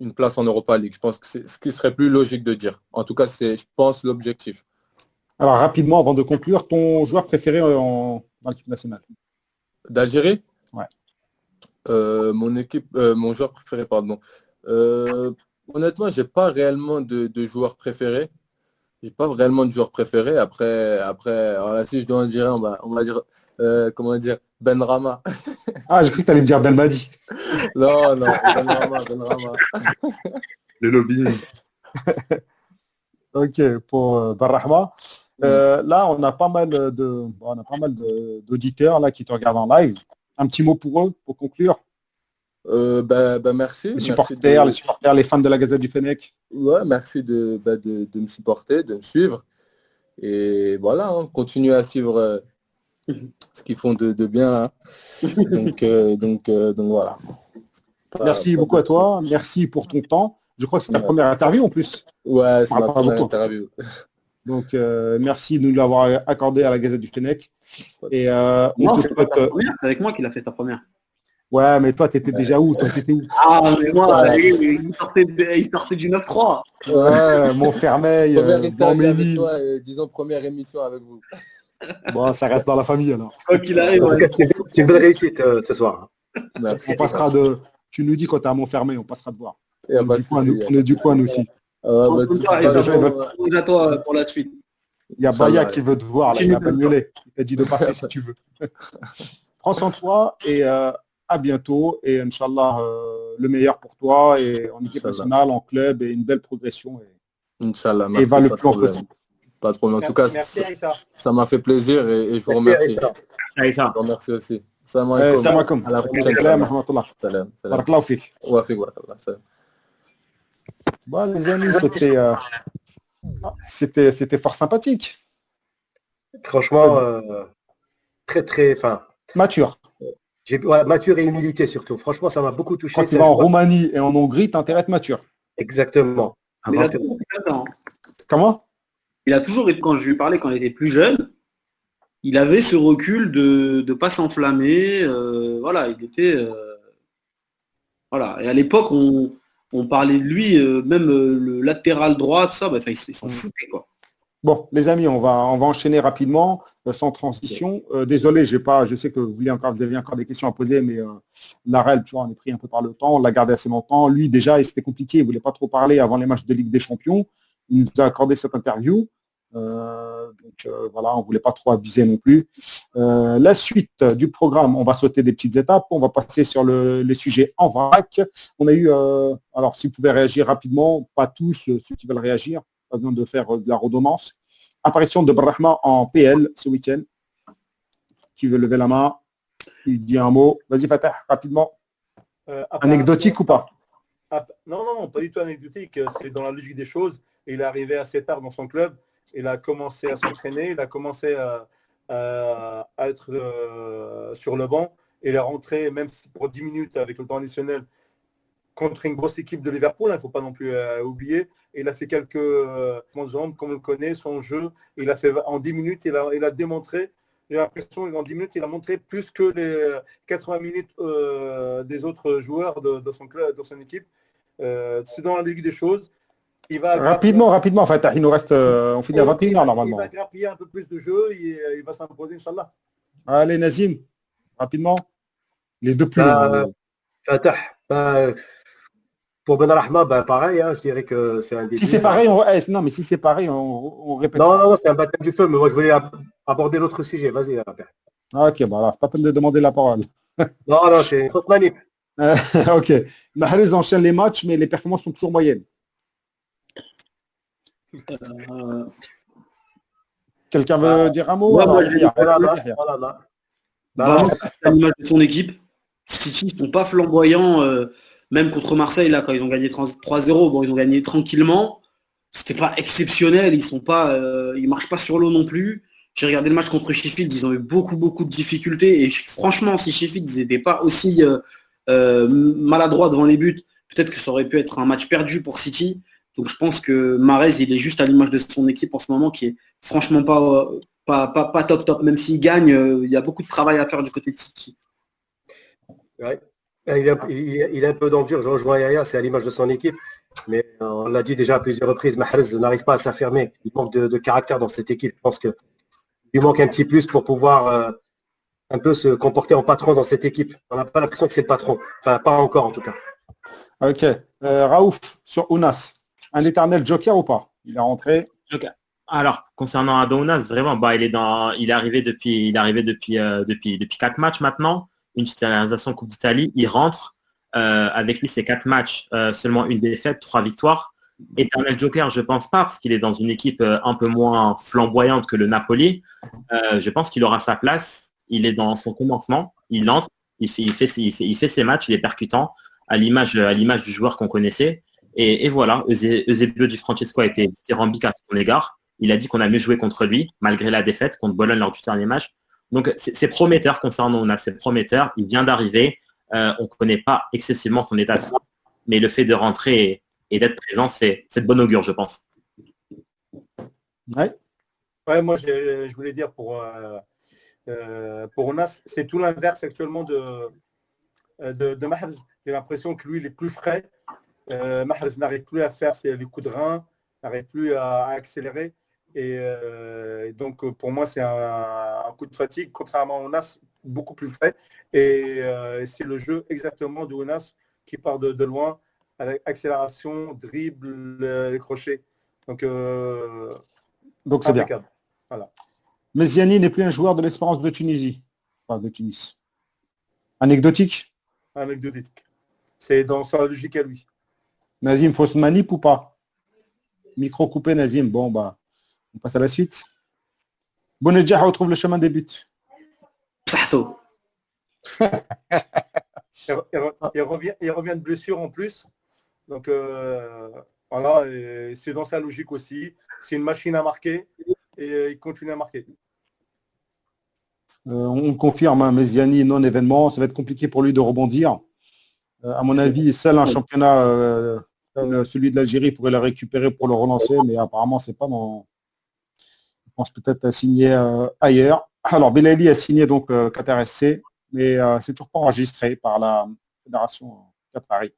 une place en Europa League. Je pense que c'est ce qui serait plus logique de dire. En tout cas, c'est, je pense, l'objectif. Alors rapidement, avant de conclure, ton joueur préféré euh, en, dans l'équipe nationale? D'Algérie? Ouais. Euh, mon équipe, euh, mon joueur préféré, pardon. Euh, honnêtement, j'ai pas réellement de, de joueur préféré. J'ai pas réellement de joueur préféré. Après, après, voilà, si je dois en dire, un, on va, on va dire, euh, comment dire, Ben Rama. Ah, j'ai cru que tu allais me dire Belmadi. [LAUGHS] non, non, Ben Rama, Ben Rama. [LAUGHS] Le lobby. [LAUGHS] Ok, pour euh, Barrahma. Euh, là, on a pas mal de, bon, on a pas mal d'auditeurs là qui te regardent en live. Un petit mot pour eux, pour conclure. Euh, ben, ben, merci. Les Merci supporters, de- les supporters, les fans de la Gazette du Fennec. Ouais, merci de, bah, de, de me supporter, de me suivre. Et voilà, hein, continuez à suivre euh, [LAUGHS] ce qu'ils font de, de bien. là. Donc, euh, donc, euh, donc voilà. Pas- Merci pas beaucoup à toi. Merci pour ton temps. Je crois que c'est ta Ouais. première interview en plus. Ouais, c'est ma pas première beaucoup. interview. Donc, euh, merci de nous l'avoir accordé à la Gazette du Fennec. Et euh, on Non, te c'est pas souhaite, sa première, c'est avec moi qu'il a fait sa première. Ouais, mais toi, t'étais déjà où? Toi, t'étais où? Ah, mais moi, Ouais. il, il sortait, de- il sortait du 9-3. Ouais, Montfermeil, euh, disons première émission avec vous. Bon, ça reste dans la famille alors. Quoi qu'il arrive, c'est une belle réussite euh, ce soir. Merci. On passera de. Tu nous dis quand t'es à Montfermeil, on passera te voir. De du coin, nous- on est du coin nous aussi. Bah, de et pour la suite. Il y a Baya qui veut te voir, là, il a miaulé. Il t'a dit de passer si tu veux. [LAUGHS] Prends soin de toi et euh, à bientôt. Et Inch'Allah, euh, le meilleur pour toi et en équipe nationale, en club et une belle progression. Et, Inch'Allah, et va le de plus loin possible. Pas de problème. En tout cas, Merci, ça Aïssa. ça m'a fait plaisir et, et je vous Merci, remercie. Ça. Je vous remercie aussi. Salam alaikum. Salam alaikum. À la prochaine. Salam wa rahmatullah. Salam. Salam. Barakallahu fik. Wa fik wa rahmatullah. Salam. Bon, les amis, c'était euh, c'était c'était fort sympathique. Franchement, euh, très très fin. Mature. J'ai ouais, mature et humilité surtout. Franchement, ça m'a beaucoup touché. Quand tu C'est vas en Roumanie et en Hongrie, t'as intérêt à être mature. Exactement. Mais il a Exactement. toujours été là-dedans. Comment? Il a toujours été, quand je lui parlais quand il était plus jeune, il avait ce recul de ne pas s'enflammer. euh, voilà, il était. euh, voilà. Et à l'époque, on, on parlait de lui, euh, même le latéral droit, tout ça, bah, ils s'en Mm. foutaient, quoi. Bon, les amis, on va, on va enchaîner rapidement, sans transition. Désolé, j'ai pas, je sais que vous, voulez encore, vous aviez encore des questions à poser, mais Larel, tu vois, on est pris un peu par le temps, on l'a gardé assez longtemps. Lui, déjà, c'était compliqué, il voulait pas trop parler avant les matchs de Ligue des Champions. Il nous a accordé cette interview. Euh, donc euh, voilà, on ne voulait pas trop abuser non plus. Euh, la suite du programme, on va sauter des petites étapes. On va passer sur le, les sujets en vrac. On a eu, alors si vous pouvez réagir rapidement, pas tous ceux qui veulent réagir, pas besoin de faire de la redondance. Apparition de Brahma en PL ce week-end. Qui veut lever la main? Il dit un mot. Vas-y Fatah, rapidement. Anecdotique ou pas? Non, non, non, pas du tout anecdotique. C'est dans la logique des choses. Il est arrivé assez tard dans son club il a commencé à s'entraîner, il a commencé à, être euh, sur le banc. Il est rentré, même pour 10 minutes avec le temps additionnel, contre une grosse équipe de Liverpool, il hein, ne faut pas non plus euh, oublier. Il a fait quelques euh, jambes, comme on le connaît, son jeu. Il a fait en 10 minutes, il a, il a démontré. J'ai l'impression qu'en 10 minutes, il a montré plus que les 80 minutes des autres joueurs de, son club, de son équipe. c'est dans la Ligue des choses rapidement, rapidement, en fait, il nous reste, euh, on finit à 21h normalement. Il va grappiller un peu plus de jeu et euh, il va s'imposer, Inch'Allah. Allez, Nazim, rapidement. Les deux plus. Bah, Fatah, bah, pour Ben Rahma, bah, pareil, hein, je dirais que c'est un des. Si c'est pareil, on... Eh, non, mais si c'est pareil, on, on répète. Non, non, c'est un baptême du feu, mais moi je voulais aborder l'autre sujet. Vas-y, ah, Ok, alors c'est pas peine de demander la parole. non, non, c'est une fausse manip. ok. Mahrez enchaîne les matchs, mais les performances sont toujours moyennes. Euh, Quelqu'un veut bah, dire un mot moi, je C'est l'image de son équipe. City ne sont pas flamboyants, euh, même contre Marseille, là, quand ils ont gagné 3-0, bon, ils ont gagné tranquillement. C'était pas exceptionnel, ils sont pas, euh, ils marchent pas sur l'eau non plus. J'ai regardé le match contre Sheffield, ils ont eu beaucoup, beaucoup de difficultés. Et franchement, si Sheffield n'étaient pas aussi maladroits devant les buts, peut-être que ça aurait pu être un match perdu pour City. Donc je pense que Marez, il est juste à l'image de son équipe en ce moment qui est franchement pas, pas, pas, top top. Même s'il gagne, euh, il y a beaucoup de travail à faire du côté de City. Ouais. Il, est, un peu dans dur, je rejoins Yaya, c'est à l'image de son équipe. Mais euh, on l'a dit déjà à plusieurs reprises, Mahrez n'arrive pas à s'affirmer. Il manque de, caractère dans cette équipe. Je pense qu'il lui manque un petit plus pour pouvoir euh, un peu se comporter en patron dans cette équipe. On n'a pas l'impression que c'est le patron. Enfin, pas encore en tout cas. Ok. Raouf, sur Ounas. Un éternel joker ou pas? Il est rentré. Alors, concernant Adonas, vraiment, bah, il est arrivé depuis, il euh, quatre matchs maintenant, une titularisation Coupe d'Italie. Il rentre euh, avec lui, c'est quatre matchs, euh, seulement une défaite, trois victoires. Éternel Joker, je pense pas, parce qu'il est dans une équipe un peu moins flamboyante que le Napoli. je pense qu'il aura sa place. Il est dans son commencement. Il entre, il fait, ses matchs, il est percutant, à l'image du joueur qu'on connaissait. Et, voilà, Eusebio du Francesco a été dithyrambique à son égard. Il a dit qu'on a mieux joué contre lui, malgré la défaite contre Bologne lors du dernier match. Donc c'est prometteur concernant on a c'est prometteur. Il vient d'arriver. Euh, on ne connaît pas excessivement son état de forme, mais le fait de rentrer et, d'être présent, c'est de bonne augure, je pense. Ouais. Ouais, moi je voulais dire pour euh, euh, pour Onas, c'est tout l'inverse actuellement de de, de J'ai l'impression que lui, il est plus frais. Euh, Mahrez n'arrive plus à faire les coups de rein, n'arrive plus à, accélérer. Et euh, donc, pour moi, c'est un, coup de fatigue, contrairement à Onas, beaucoup plus frais. Et euh, c'est le jeu exactement de Onas qui part de, loin, avec accélération, dribble, les crochets. Donc, donc c'est bien. Voilà. Ziani n'est plus un joueur de l'espérance de Tunisie. Enfin, de Tunis. Anecdotique? Anecdotique. C'est dans sa logique à lui. Nazim, fausse manip ou pas? Micro coupé, Nazim. Bon, bah, on passe à la suite. Bonedja retrouve le chemin des buts. [LAUGHS] il, revient, il revient de blessure en plus. Donc euh, voilà, c'est dans sa logique aussi. C'est une machine à marquer et il continue à marquer. Euh, on confirme, hein, Méziani, non-événement. Ça va être compliqué pour lui de rebondir. Euh, à mon avis, seul un championnat euh, comme celui de l'Algérie pourrait le récupérer pour le relancer, mais apparemment, c'est pas dans. Je pense peut-être à signer euh, ailleurs. Alors, Belali a signé donc Qatar SC, mais c'est toujours pas enregistré par la fédération Qatari.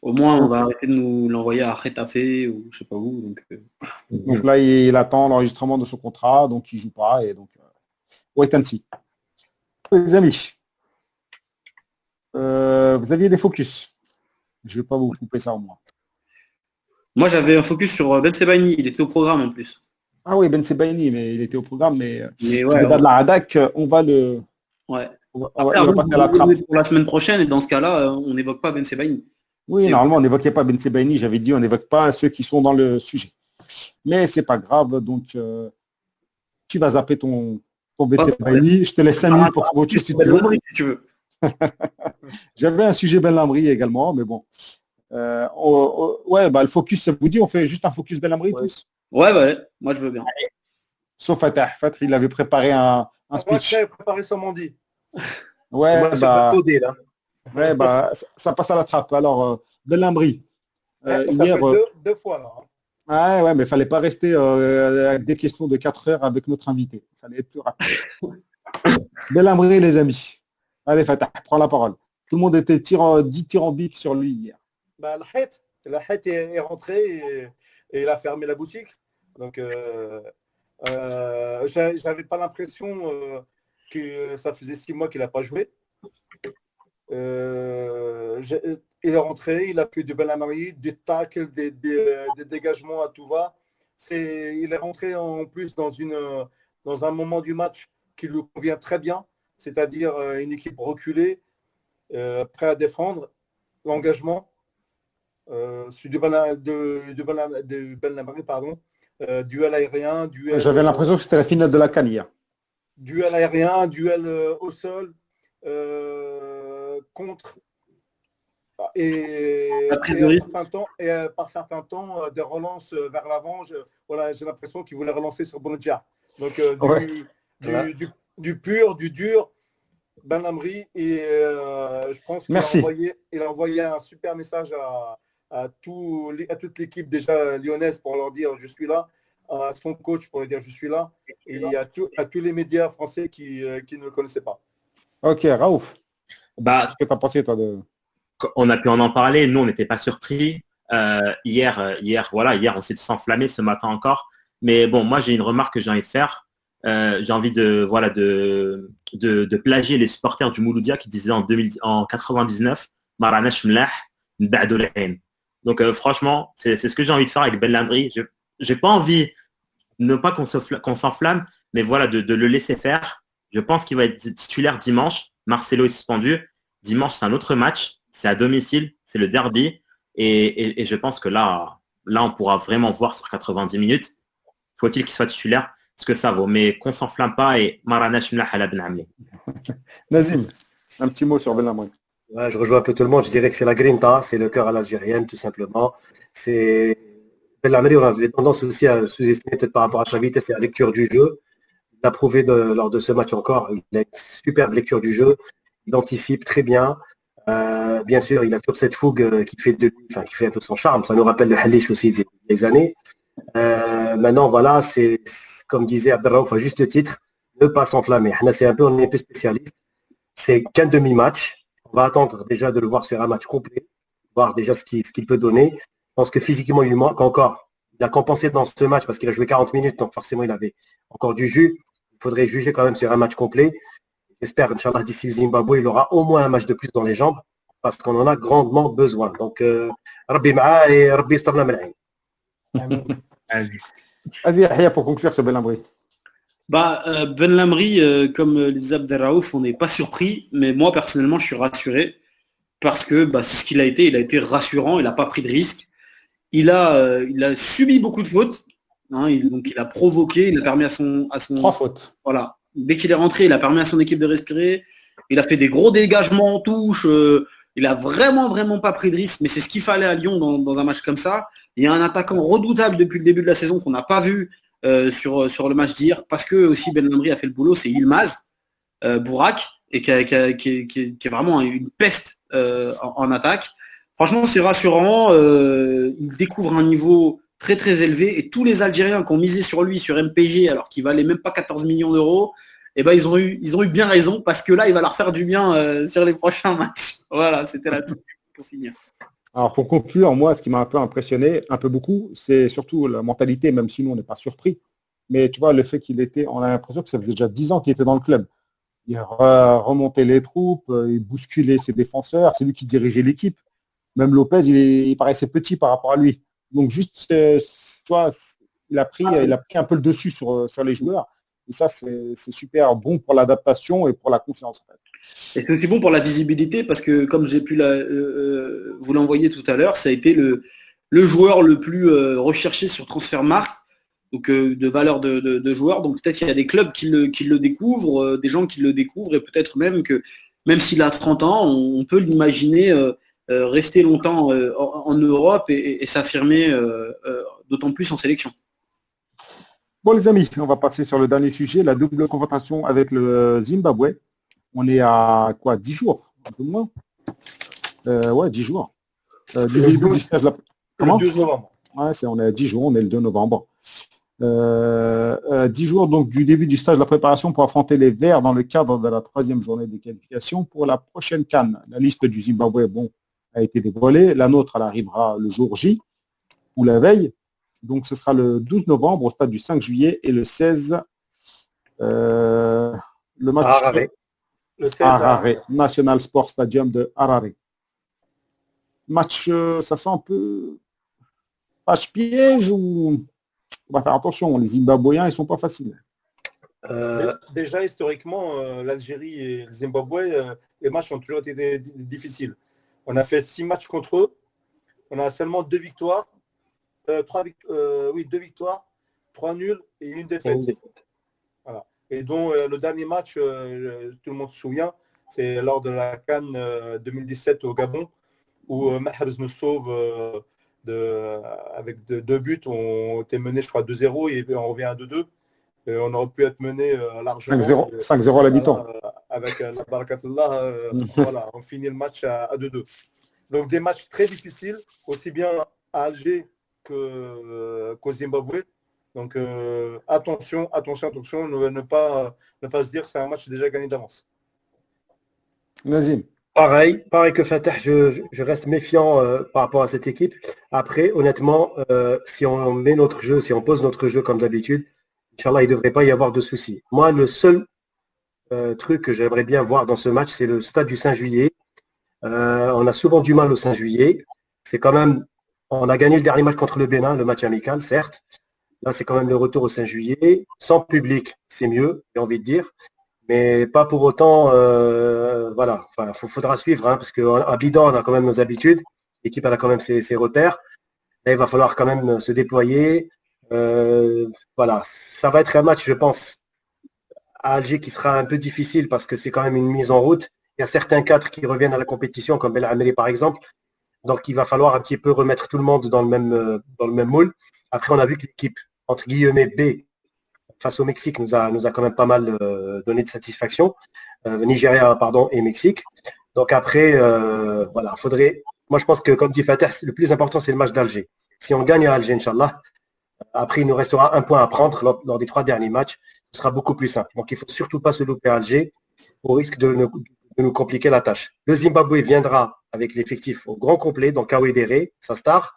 Au moins, on va arrêter de nous l'envoyer à Retafe ou je sais pas où. Donc, là, il, attend l'enregistrement de son contrat, donc il joue pas. Et donc, wait and see. Les amis, euh, vous aviez des focus. Je ne vais pas vous couper ça au moins. Moi, j'avais un focus sur euh, Ben Sebaini. Il était au programme en plus. Ah oui, Ben Sebaini, mais il était au programme, mais, Mais le ouais, de la Hadak, on va le. ouais. on va- Après, va la trappe. pour la semaine prochaine, et dans ce cas-là, euh, on n'évoque pas Ben Sebaini. Oui, normalement, on n'évoquait pas Ben Sebaini, j'avais dit on n'évoque pas ceux qui sont dans le sujet. Mais c'est pas grave, donc euh, tu vas zapper ton, ton Ben Sebaini. Je te laisse 5 minutes pour si tu si tu veux. [LAUGHS] J'avais un sujet Ben Lamry également, mais bon. Euh, on- on- ouais, bah, le focus, ça vous dit, on fait juste un focus Ben Lamry Ouais. tous Ouais, ouais, moi je veux bien. Sauf Fatah. Fatah, il avait préparé un, un Moi, speech. j'ai préparé son mandi. Ouais, Moi, c'est bah, pas codé, là. ouais, bah, ça, passe à la trappe. Alors, euh, Ben Lamry. euh, ça hier, fait euh, deux, deux fois là. hein. Ah ouais, mais il fallait pas rester euh, avec des questions de 4 heures avec notre invité. Il fallait être plus rapide. [LAUGHS] Belhamri, les amis. Allez, Fatah, prends la parole. Tout le monde était tyran- dithyrambique sur lui hier. Bah, la Hête, la est, est rentré et, il a fermé la boutique. Donc, euh, euh, j'a- j'avais pas l'impression euh, que ça faisait six mois qu'il n'a pas joué. Euh, j'ai- il est rentré, il a fait du Belhamri, du tacle, des, dégagements à tout va. Il est rentré en plus dans, une, dans un moment du match qui lui convient très bien, c'est-à-dire euh, une équipe reculée, euh, prêt à défendre, l'engagement. Euh, du de, pardon, euh, duel aérien, duel, J'avais l'impression que c'était la finale de la hier. duel aérien, duel euh, au sol, euh, contre et, temps, euh, par certains temps, euh, des relances euh, vers l'avant. Voilà, j'ai l'impression qu'il voulait relancer sur Bonadja. Donc euh, du, Ouais. du, Voilà. du- du pur, du dur, Ben Lamry, et euh, je pense qu'il a Merci. envoyé, il a envoyé un super message à, à, tout, les- à toute l'équipe déjà lyonnaise pour leur dire je suis là, à son coach pour lui dire je suis là, et à, tout- à tous les médias français qui, euh, qui ne le connaissaient pas. Ok, Raouf, Bah, qu'est-ce que tu as pensé, toi, de... on a pu en en parler. Nous, on n'était pas surpris. Euh, hier, hier, voilà, hier, on s'est tous enflammés ce matin encore. Mais bon, moi, j'ai une remarque que j'ai envie de faire. Euh, j'ai envie de, voilà, de, de, plagier les supporters du Mouloudia qui disaient en, 2000, en 99, Maranash Mlah, N'ba'dou l'Ain. Donc, euh, franchement, c'est ce que j'ai envie de faire avec Ben Lamry. Je n'ai pas envie, ne pas qu'on s'enflamme, mais voilà, de, de le laisser faire. Je pense qu'il va être titulaire dimanche. Marcelo est suspendu. Dimanche, c'est un autre match. C'est à domicile. C'est le derby. Et, et- et je pense que là, là, on pourra vraiment voir sur 90 minutes. Faut-il qu'il soit titulaire? Ce que ça vaut. Mais qu'on s'enflamme pas et Maranash Mlah ala Ben Amli. [LAUGHS] Nazim, un petit mot sur Ben. Ouais, je rejoins un peu tout le monde. Je dirais que c'est la grinta, c'est le cœur à l'algérienne, tout simplement. C'est Belhamri, on avait tendance aussi à sous-estimer peut-être par rapport à sa vitesse et à la lecture du jeu. Il a prouvé de- lors de ce match encore, il a une superbe lecture du jeu. Il anticipe très bien. Euh, bien sûr, il a toujours cette fougue euh, qui fait de lui, enfin, qui fait un peu son charme. Ça nous rappelle le Halish aussi des, des années. Euh, maintenant, voilà, c'est comme disait Abdelraouf à juste titre, ne pas s'enflammer. C'est un peu, on est un peu spécialiste. C'est qu'un demi-match. On va attendre déjà de le voir sur un match complet, voir déjà ce qu'il peut donner. Je pense que physiquement, il lui manque encore. Il a compensé dans ce match parce qu'il a joué 40 minutes, donc forcément, il avait encore du jus. Il faudrait juger quand même sur un match complet. J'espère, Inch'Allah, d'ici Zimbabwe, il aura au moins un match de plus dans les jambes parce qu'on en a grandement besoin. Donc, euh, Rabbi Ma'a et Rabbi Mal'ain. Vas-y, Yahya, pour conclure sur Ben Lamry. Bah, euh, Ben Lamry, euh, comme euh, les Abdelraouf, on n'est pas surpris, mais moi personnellement, je suis rassuré parce que bah, c'est ce qu'il a été. Il a été rassurant, il n'a pas pris de risque. Il a, euh, il a subi beaucoup de fautes. hein, il- donc il a provoqué, il a permis à son, à son, Trois fautes. voilà. Dès qu'il est rentré, il a permis à son équipe de respirer. Il a fait des gros dégagements en touche. euh, il a vraiment, vraiment pas pris de risque. Mais c'est ce qu'il fallait à Lyon dans, dans un match comme ça. Il y a un attaquant redoutable depuis le début de la saison qu'on n'a pas vu euh, sur, sur le match d'hier parce que aussi Ben Lamry a fait le boulot. C'est Ilmaz euh, Bourak et qui, est- vraiment une peste euh, en, attaque. Franchement, c'est rassurant. euh, il découvre un niveau très très élevé et tous les Algériens qui ont misé sur lui sur MPG alors qu'il valait même pas 14 millions d'euros, eh ben ils ont eu bien raison parce que là il va leur faire du bien euh, sur les prochains matchs. [LAUGHS] Voilà, c'était la toute [LAUGHS] pour finir. Alors pour conclure, moi, ce qui m'a un peu impressionné, un peu beaucoup, c'est surtout la mentalité, même si nous, on n'est pas surpris. Mais tu vois, le fait qu'il était, on a l'impression que ça faisait déjà 10 ans qu'il était dans le club. Il re- remontait les troupes, euh, il bousculait ses défenseurs, c'est lui qui dirigeait l'équipe. Même Lopez, il, paraissait petit par rapport à lui. Donc juste, euh, il a pris, il a pris un peu le dessus sur, sur les joueurs. Et ça, c'est super bon pour l'adaptation et pour la confiance. Et c'est aussi bon pour la visibilité parce que, comme j'ai pu la, vous l'envoyer tout à l'heure, ça a été le, joueur le plus recherché sur Transfermarkt donc de valeur de, joueurs. Donc peut-être il y a des clubs qui le découvrent, des gens qui le découvrent, et peut-être même que même s'il a 30 ans, on peut l'imaginer rester longtemps en, Europe et, s'affirmer d'autant plus en sélection. Bon les amis, on va passer sur le dernier sujet, la double confrontation avec le Zimbabwe. On est à quoi 10 jours Un peu moins? Ouais, 10 jours. du début du stage, Comment Le 12 novembre. Ouais, c'est, on est à 10 jours, on est le 2 novembre. Euh, euh, dix jours donc du début du stage de la préparation pour affronter les Verts dans le cadre de la troisième journée des qualifications pour la prochaine Cannes. La liste du Zimbabwe bon, a été dévoilée. La nôtre, elle arrivera le jour J ou la veille. Donc ce sera le 12 novembre au stade du 5 juillet et le 16 euh, le match. Le 16 Harare, National Sport Stadium de Harare. Match, ça sent un peu page piège ou on va faire attention, les Zimbabwéens, ils sont pas faciles. Euh, déjà, historiquement, euh, l'Algérie et le Zimbabwe, euh, les matchs ont toujours été difficiles. On a fait six matchs contre eux. On a seulement deux victoires. trois, oui, deux victoires, trois nuls et une défaite. Et dont le dernier match, tout le monde se souvient, c'est lors de la Cannes 2017 au Gabon, où Mahrez nous sauve de, avec deux, buts, on était mené, je crois, 2-0 et on revient à 2-2. on aurait pu être mené euh, largement. 5-0 à la mi-temps. Euh, avec euh, la barakatullah, [LAUGHS] voilà, on finit le match à 2-2. Donc des matchs très difficiles, aussi bien à Alger qu'au Zimbabwe. Donc attention, attention, attention, ne, ne, pas, ne pas se dire que c'est un match déjà gagné d'avance. Nazim. Pareil, pareil que Fatah, je, reste méfiant euh, par rapport à cette équipe. Après, honnêtement, euh, si on met notre jeu, si on pose notre jeu comme d'habitude, Inch'Allah, il ne devrait pas y avoir de soucis. Moi, le seul euh, truc que j'aimerais bien voir dans ce match, c'est le stade du 5 juillet. on a souvent du mal au 5 juillet. C'est quand même, on a gagné le dernier match contre le Bénin, le match amical, certes. Là, c'est quand même le retour au 5 juillet. Sans public, c'est mieux, j'ai envie de dire mais pas pour autant, euh, voilà, il faudra suivre, hein, parce qu'à Bidon, on a quand même nos habitudes, l'équipe a quand même ses, repères, il va falloir quand même se déployer. Euh, voilà, ça va être un match, je pense, à Alger qui sera un peu difficile parce que c'est quand même une mise en route. Il y a certains cadres qui reviennent à la compétition, comme Bel Ameli par exemple. Donc il va falloir un petit peu remettre tout le monde dans le même, euh, dans le même moule. Après, on a vu que l'équipe, entre guillemets, B, face au Mexique nous a, nous a quand même pas mal euh, donné de satisfaction. Euh, Nigeria, pardon, et Mexique. Donc après, euh, voilà, faudrait. Moi, je pense que, comme dit Fatah, le plus important, c'est le match d'Alger. Si on gagne à Alger, Inch'Allah, après, il nous restera un point à prendre lors, des trois derniers matchs. Ce sera beaucoup plus simple. Donc, il ne faut surtout pas se louper Alger au risque de nous, compliquer la tâche. Le Zimbabwe viendra avec l'effectif au grand complet, donc Kawedere, sa star.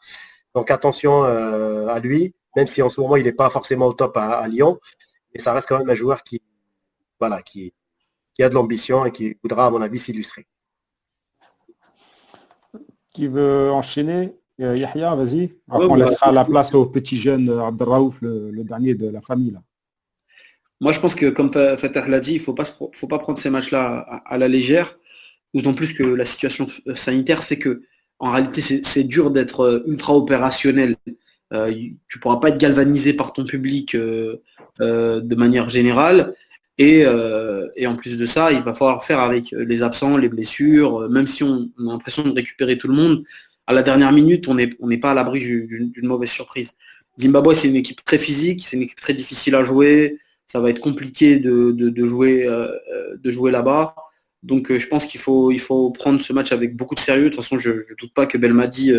Donc, attention à lui même si en ce moment il n'est pas forcément au top à, Lyon. Mais ça reste quand même un joueur qui, voilà, qui, a de l'ambition et qui voudra, à mon avis, s'illustrer. Qui veut enchaîner? Euh, Yahya, vas-y. Après, on laissera la place au petit jeune Abdelraouf, le, dernier de la famille. Moi, je pense que, comme Fatah l'a dit, il ne faut pas, faut pas prendre ces matchs-là à, la légère, d'autant plus que la situation sanitaire fait que, en réalité, c'est dur d'être euh, ultra opérationnel euh, tu pourras pas être galvanisé par ton public euh, euh, de manière générale. Et, en plus de ça, il va falloir faire avec les absents, les blessures, même si on, a l'impression de récupérer tout le monde, à la dernière minute, on n'est pas à l'abri d'une mauvaise surprise. Zimbabwe, c'est une équipe très physique, c'est une équipe très difficile à jouer, ça va être compliqué de, jouer, de jouer là-bas. Donc je pense qu'il faut, il faut prendre ce match avec beaucoup de sérieux. De toute façon, je ne doute pas que Belmadi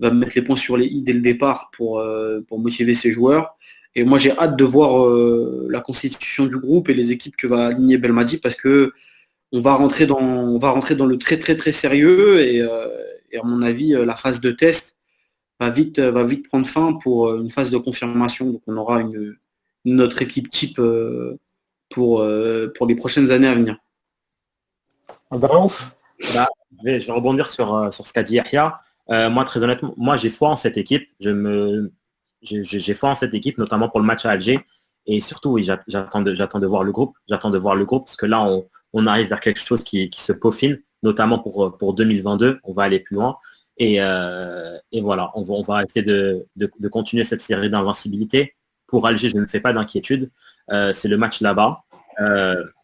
va mettre les points sur les i dès le départ pour, euh, pour motiver ses joueurs. Et moi, j'ai hâte de voir euh, la constitution du groupe et les équipes que va aligner Belmadi parce que on va rentrer dans, on va rentrer dans le très très très sérieux et, euh, à mon avis, la phase de test va vite, va vite prendre fin pour une phase de confirmation. Donc, on aura une, notre équipe type pour, pour les prochaines années à venir. Bah, je, vais, rebondir sur, sur ce qu'a dit Yahya. Euh, moi, très honnêtement, moi, j'ai foi en cette équipe. Je me, j'ai foi en cette équipe, notamment pour le match à Alger. Et surtout, oui, j'attends de, de, voir le groupe. J'attends de voir le groupe parce que là, on, arrive vers quelque chose qui, se peaufine, notamment pour, pour 2022. On va aller plus loin. Et, euh, voilà, on va, on essayer de, continuer cette série d'invincibilité. Pour Alger, je ne fais pas d'inquiétude. Euh, c'est le match là-bas.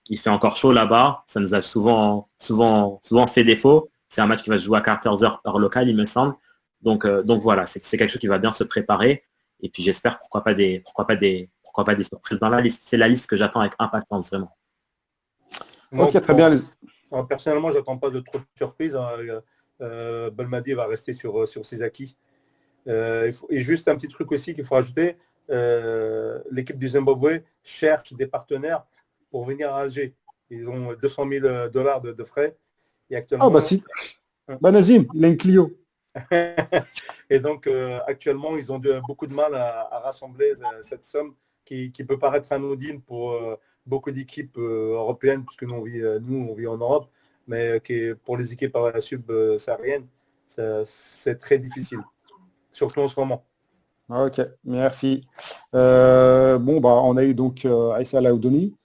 Il fait encore chaud là-bas. Ça nous a souvent, souvent, souvent fait défaut. C'est un match qui va se jouer à 14 heures heure locale, il me semble. Donc, donc voilà, c'est quelque chose qui va bien se préparer. Et puis j'espère pourquoi pas des pourquoi pas des pourquoi pas des surprises dans la liste. C'est la liste que j'attends avec impatience vraiment. ok, très bien. Personnellement, j'attends pas de trop de surprises. Hein. Euh, Belmadi va rester sur, euh, sur ses acquis. Euh, et juste un petit truc aussi qu'il faut rajouter, l'équipe du Zimbabwe cherche des partenaires pour venir à Alger. Ils ont 200 000 dollars de, frais. Et actuellement, ah bah si. Bah Nazim, il a une Clio. [LAUGHS] et donc, euh, actuellement, ils ont beaucoup de mal à, rassembler euh, cette somme qui, peut paraître anodine pour euh, beaucoup d'équipes européennes, puisque nous on, vit, nous, on vit en Europe, mais qui pour les équipes subsahariennes, c'est très difficile, surtout en ce moment. Ok, merci. bon, bah, on a eu donc Aïssa Laoudoni,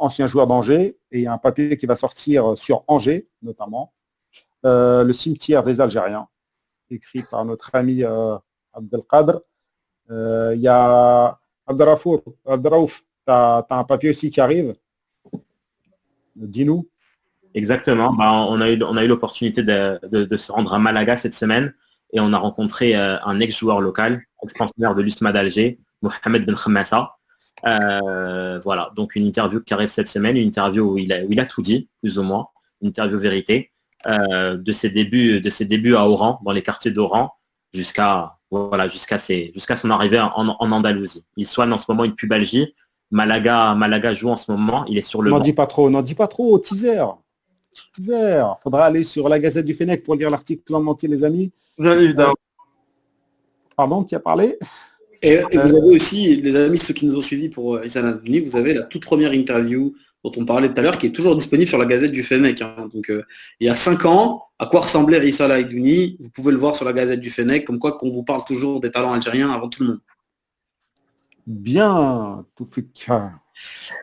ancien joueur d'Angers, et un papier qui va sortir sur Angers, notamment, le cimetière des Algériens écrit par notre ami euh, Abdelkader. Euh, il y a Abdelrafour, tu as, un papier aussi qui arrive. Dis-nous. Exactement. Bah, on a eu, l'opportunité de, se rendre à Malaga cette semaine et on a rencontré euh, un ex-joueur local, ex-pensionnaire de l'USMA d'Alger, Mohamed Ben Khamassa. Voilà, donc une interview qui arrive cette semaine, une interview où il a, où il a tout dit, plus ou moins, une interview vérité. Euh, de ses débuts, de ses débuts à Oran, dans les quartiers d'Oran, jusqu'à voilà, jusqu'à jusqu'à son arrivée en, Andalousie. Il soigne en ce moment une pubalgie. Malaga, Malaga joue en ce moment. Il est sur le. N'en dis pas trop, n'en dis pas trop, teaser. Teaser. Faudra aller sur la Gazette du Fennec pour lire l'article en entier, les amis. Bien évidemment. Pardon, qui a parlé? Et, vous avez aussi, les amis, ceux qui nous ont suivis pour euh, Isan vous avez la toute première interview dont on parlait tout à l'heure, qui est toujours disponible sur la Gazette du Fennec. Hein. Donc, euh, il y a cinq ans, à quoi ressemblait Issa Laïdouni Vous pouvez le voir sur la Gazette du Fennec, comme quoi qu'on vous parle toujours des talents algériens avant tout le monde. Bien, tout fait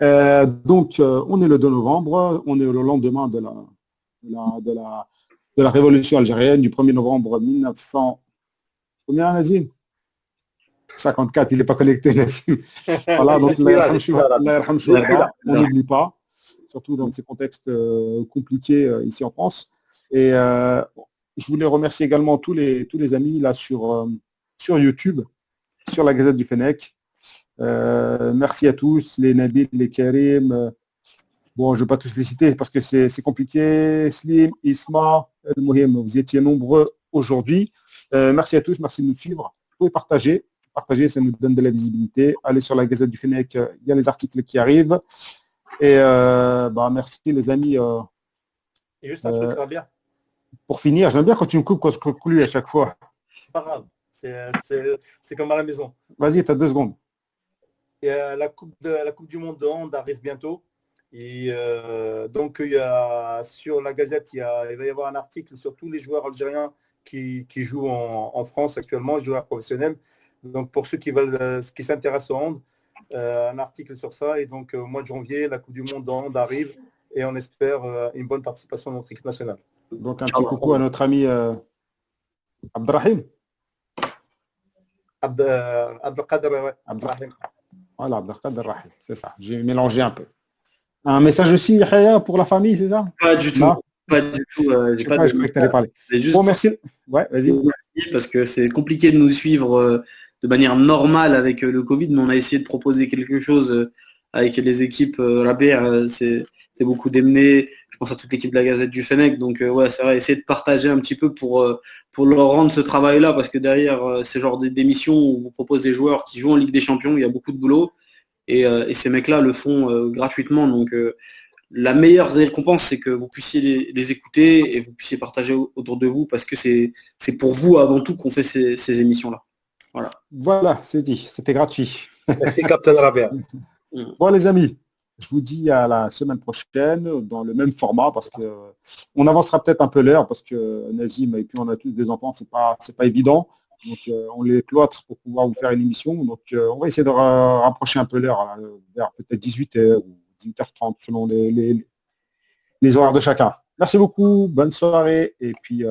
euh, donc, euh, on est le 2 novembre, on est le lendemain de la, de la, de la, révolution algérienne du 1er novembre 1900. Combien, Nazim? 54, il n'est pas connecté, [LAUGHS] Nassim. [LAUGHS] Voilà, donc on n'oublie pas, surtout dans ces contextes euh, compliqués euh, ici en France. Et euh, je voulais remercier également tous les, tous les amis là sur, sur YouTube, sur la Gazette du Fennec. merci à tous, les Nabil, les Karim. bon, je ne vais pas tous les citer parce que c'est compliqué. Slim, Isma, vous étiez nombreux aujourd'hui. merci à tous, merci de nous suivre. Vous pouvez partager, partager, ça nous donne de la visibilité. Allez sur la Gazette du Fennec, euh, il y a les articles qui arrivent. Et euh, bah, merci les amis. Euh, Et juste un truc, bien. Pour finir, j'aime bien quand tu me coupes quand je conclue à chaque fois. Pas grave, c'est comme à la maison. Vas-y, tu as deux secondes. Et, la, coupe de, la Coupe du Monde de hand arrive bientôt. Et donc, il y a, sur la Gazette, il, il, va y avoir un article sur tous les joueurs algériens qui, qui jouent en, en, France actuellement, joueurs professionnels. Donc pour ceux qui veulent, euh, qui s'intéressent au hand, euh, un article sur ça. Et donc au mois de janvier, la Coupe du Monde en hand arrive et on espère euh, une bonne participation de notre équipe nationale. Donc un petit coucou à notre ami Abdrahim. Abdelkader, ouais. Abdrahim. Voilà, Abdelkader Rahim, c'est ça. J'ai mélangé un peu. Un message aussi, pour la famille, c'est ça? Pas du tout. Pas du tout. pas, de... Bon, merci. Ouais, vas-y. Parce que c'est compliqué de nous suivre de manière normale avec euh, le Covid, mais on a essayé de proposer quelque chose euh, avec les équipes euh, Rabert, c'est beaucoup d'emmener. Je pense à toute l'équipe de la Gazette du Fennec. Donc ouais, c'est vrai, essayer de partager un petit peu pour, pour leur rendre ce travail-là, parce que derrière ces genres d'émissions où on vous propose des joueurs qui jouent en Ligue des Champions, il y a beaucoup de boulot. Et, ces mecs-là le font gratuitement. Donc la meilleure récompense, c'est que vous puissiez les, écouter et vous puissiez partager autour de vous, parce que c'est pour vous avant tout qu'on fait ces émissions-là. Voilà, voilà c'est dit, c'était gratuit. Merci Captain Rabia. [LAUGHS] bon les amis, je vous dis à la semaine prochaine dans le même format parce que on avancera peut-être un peu l'heure parce que Nazim et puis on a tous des enfants, c'est pas c'est pas évident. Donc, on les cloître pour pouvoir vous faire une émission. Donc, on va essayer de rapprocher un peu l'heure, vers peut-être 18h ou 18h30 selon les, les, horaires de chacun. Merci beaucoup, bonne soirée et puis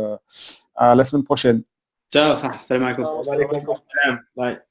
à la semaine prochaine. Ciao, salam alaikum. Bye.